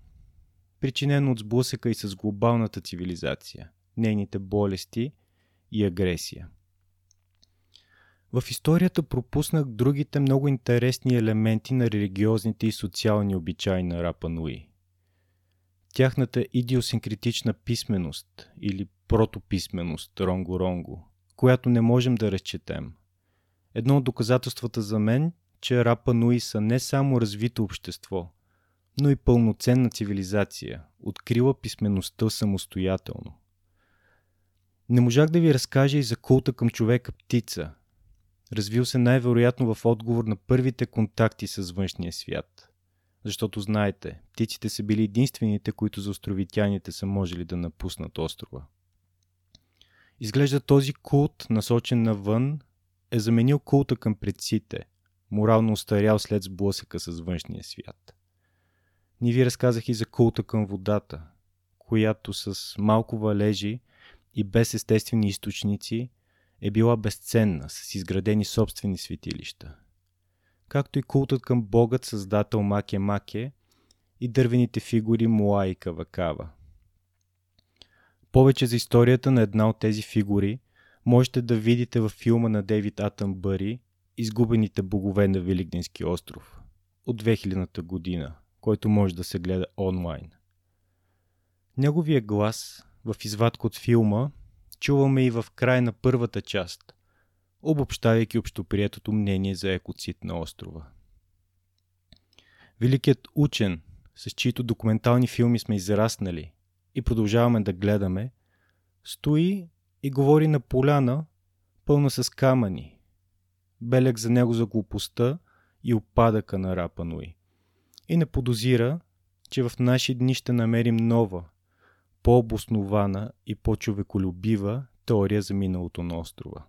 причинено от сблъсъка и с глобалната цивилизация, нейните болести и агресия. В историята пропуснах другите много интересни елементи на религиозните и социални обичаи на Рапа Нуи. Тяхната идиосинкретична писменост или протописменост Ронго-Ронго, която не можем да разчетем. Едно от доказателствата за мен, че Рапа Нуи са не само развито общество, но и пълноценна цивилизация, открила писмеността самостоятелно. Не можах да ви разкажа и за култа към човека птица, развил се най-вероятно в отговор на първите контакти с външния свят. Защото знаете, птиците са били единствените, които за островитяните са можели да напуснат острова. Изглежда този култ, насочен навън, е заменил култа към предците, морално устарял след сблъсъка с външния свят. Ни ви разказах и за култа към водата, която с малко валежи и без естествени източници е била безценна, с изградени собствени светилища. Както и култът към богът създател Маке Маке и дървените фигури Муа и Кавакава. Повече за историята на една от тези фигури можете да видите във филма на Дейвид Бъри Изгубените богове на Великденски остров от 2000 година, който може да се гледа онлайн. Неговия глас в извадка от филма чуваме и в края на първата част, обобщавайки общоприетото мнение за екоцит на острова. Великият учен, с чието документални филми сме израснали и продължаваме да гледаме, стои и говори на поляна, пълна с камъни, белег за него за глупостта и опадъка на Рапануи. И не подозира, че в наши дни ще намерим нова, по-обоснована и по-човеколюбива теория за миналото на острова.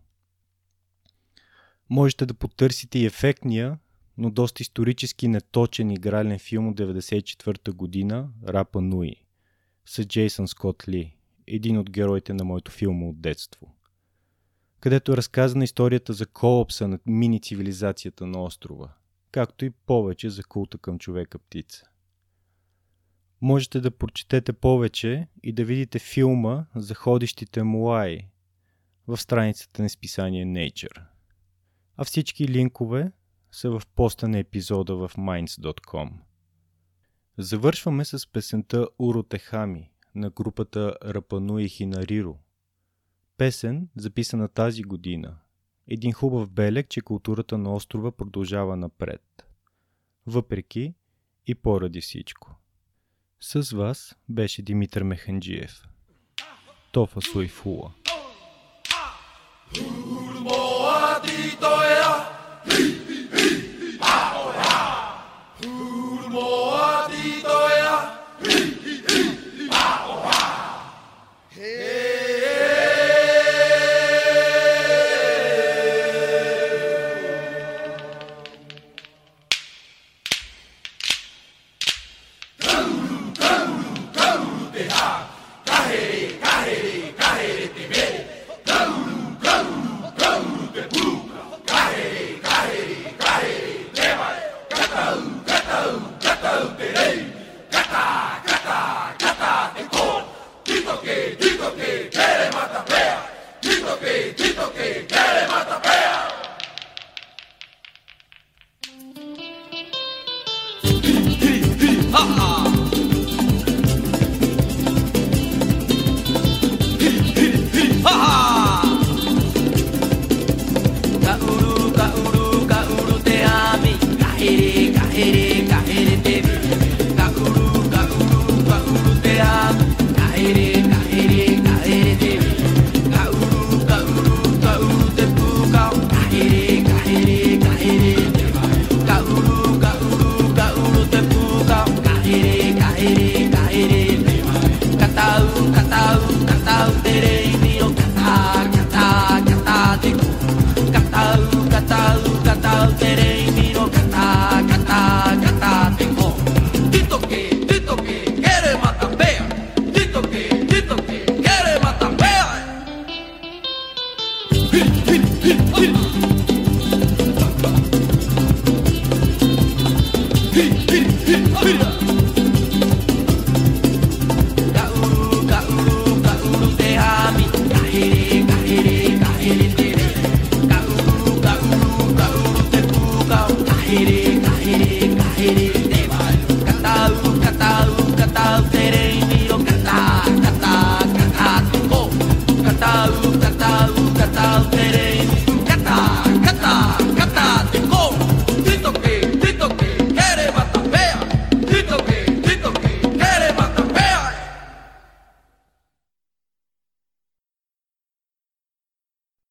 Можете да потърсите и ефектния, но доста исторически неточен игрален филм от 1994 година Рапа Нуи с Джейсън Скот Ли, един от героите на моето филмо от детство където е разказана историята за колапса на мини-цивилизацията на острова, както и повече за култа към човека птица. Можете да прочетете повече и да видите филма за ходещите муаи в страницата на списание Nature. А всички линкове са в поста на епизода в minds.com. Завършваме с песента Уро Техами на групата Рапануи Хинариро. Песен, записана тази година. Един хубав белег, че културата на острова продължава напред. Въпреки и поради всичко. С вас беше Димитър Механджиев. Тофа Суйфула. out there.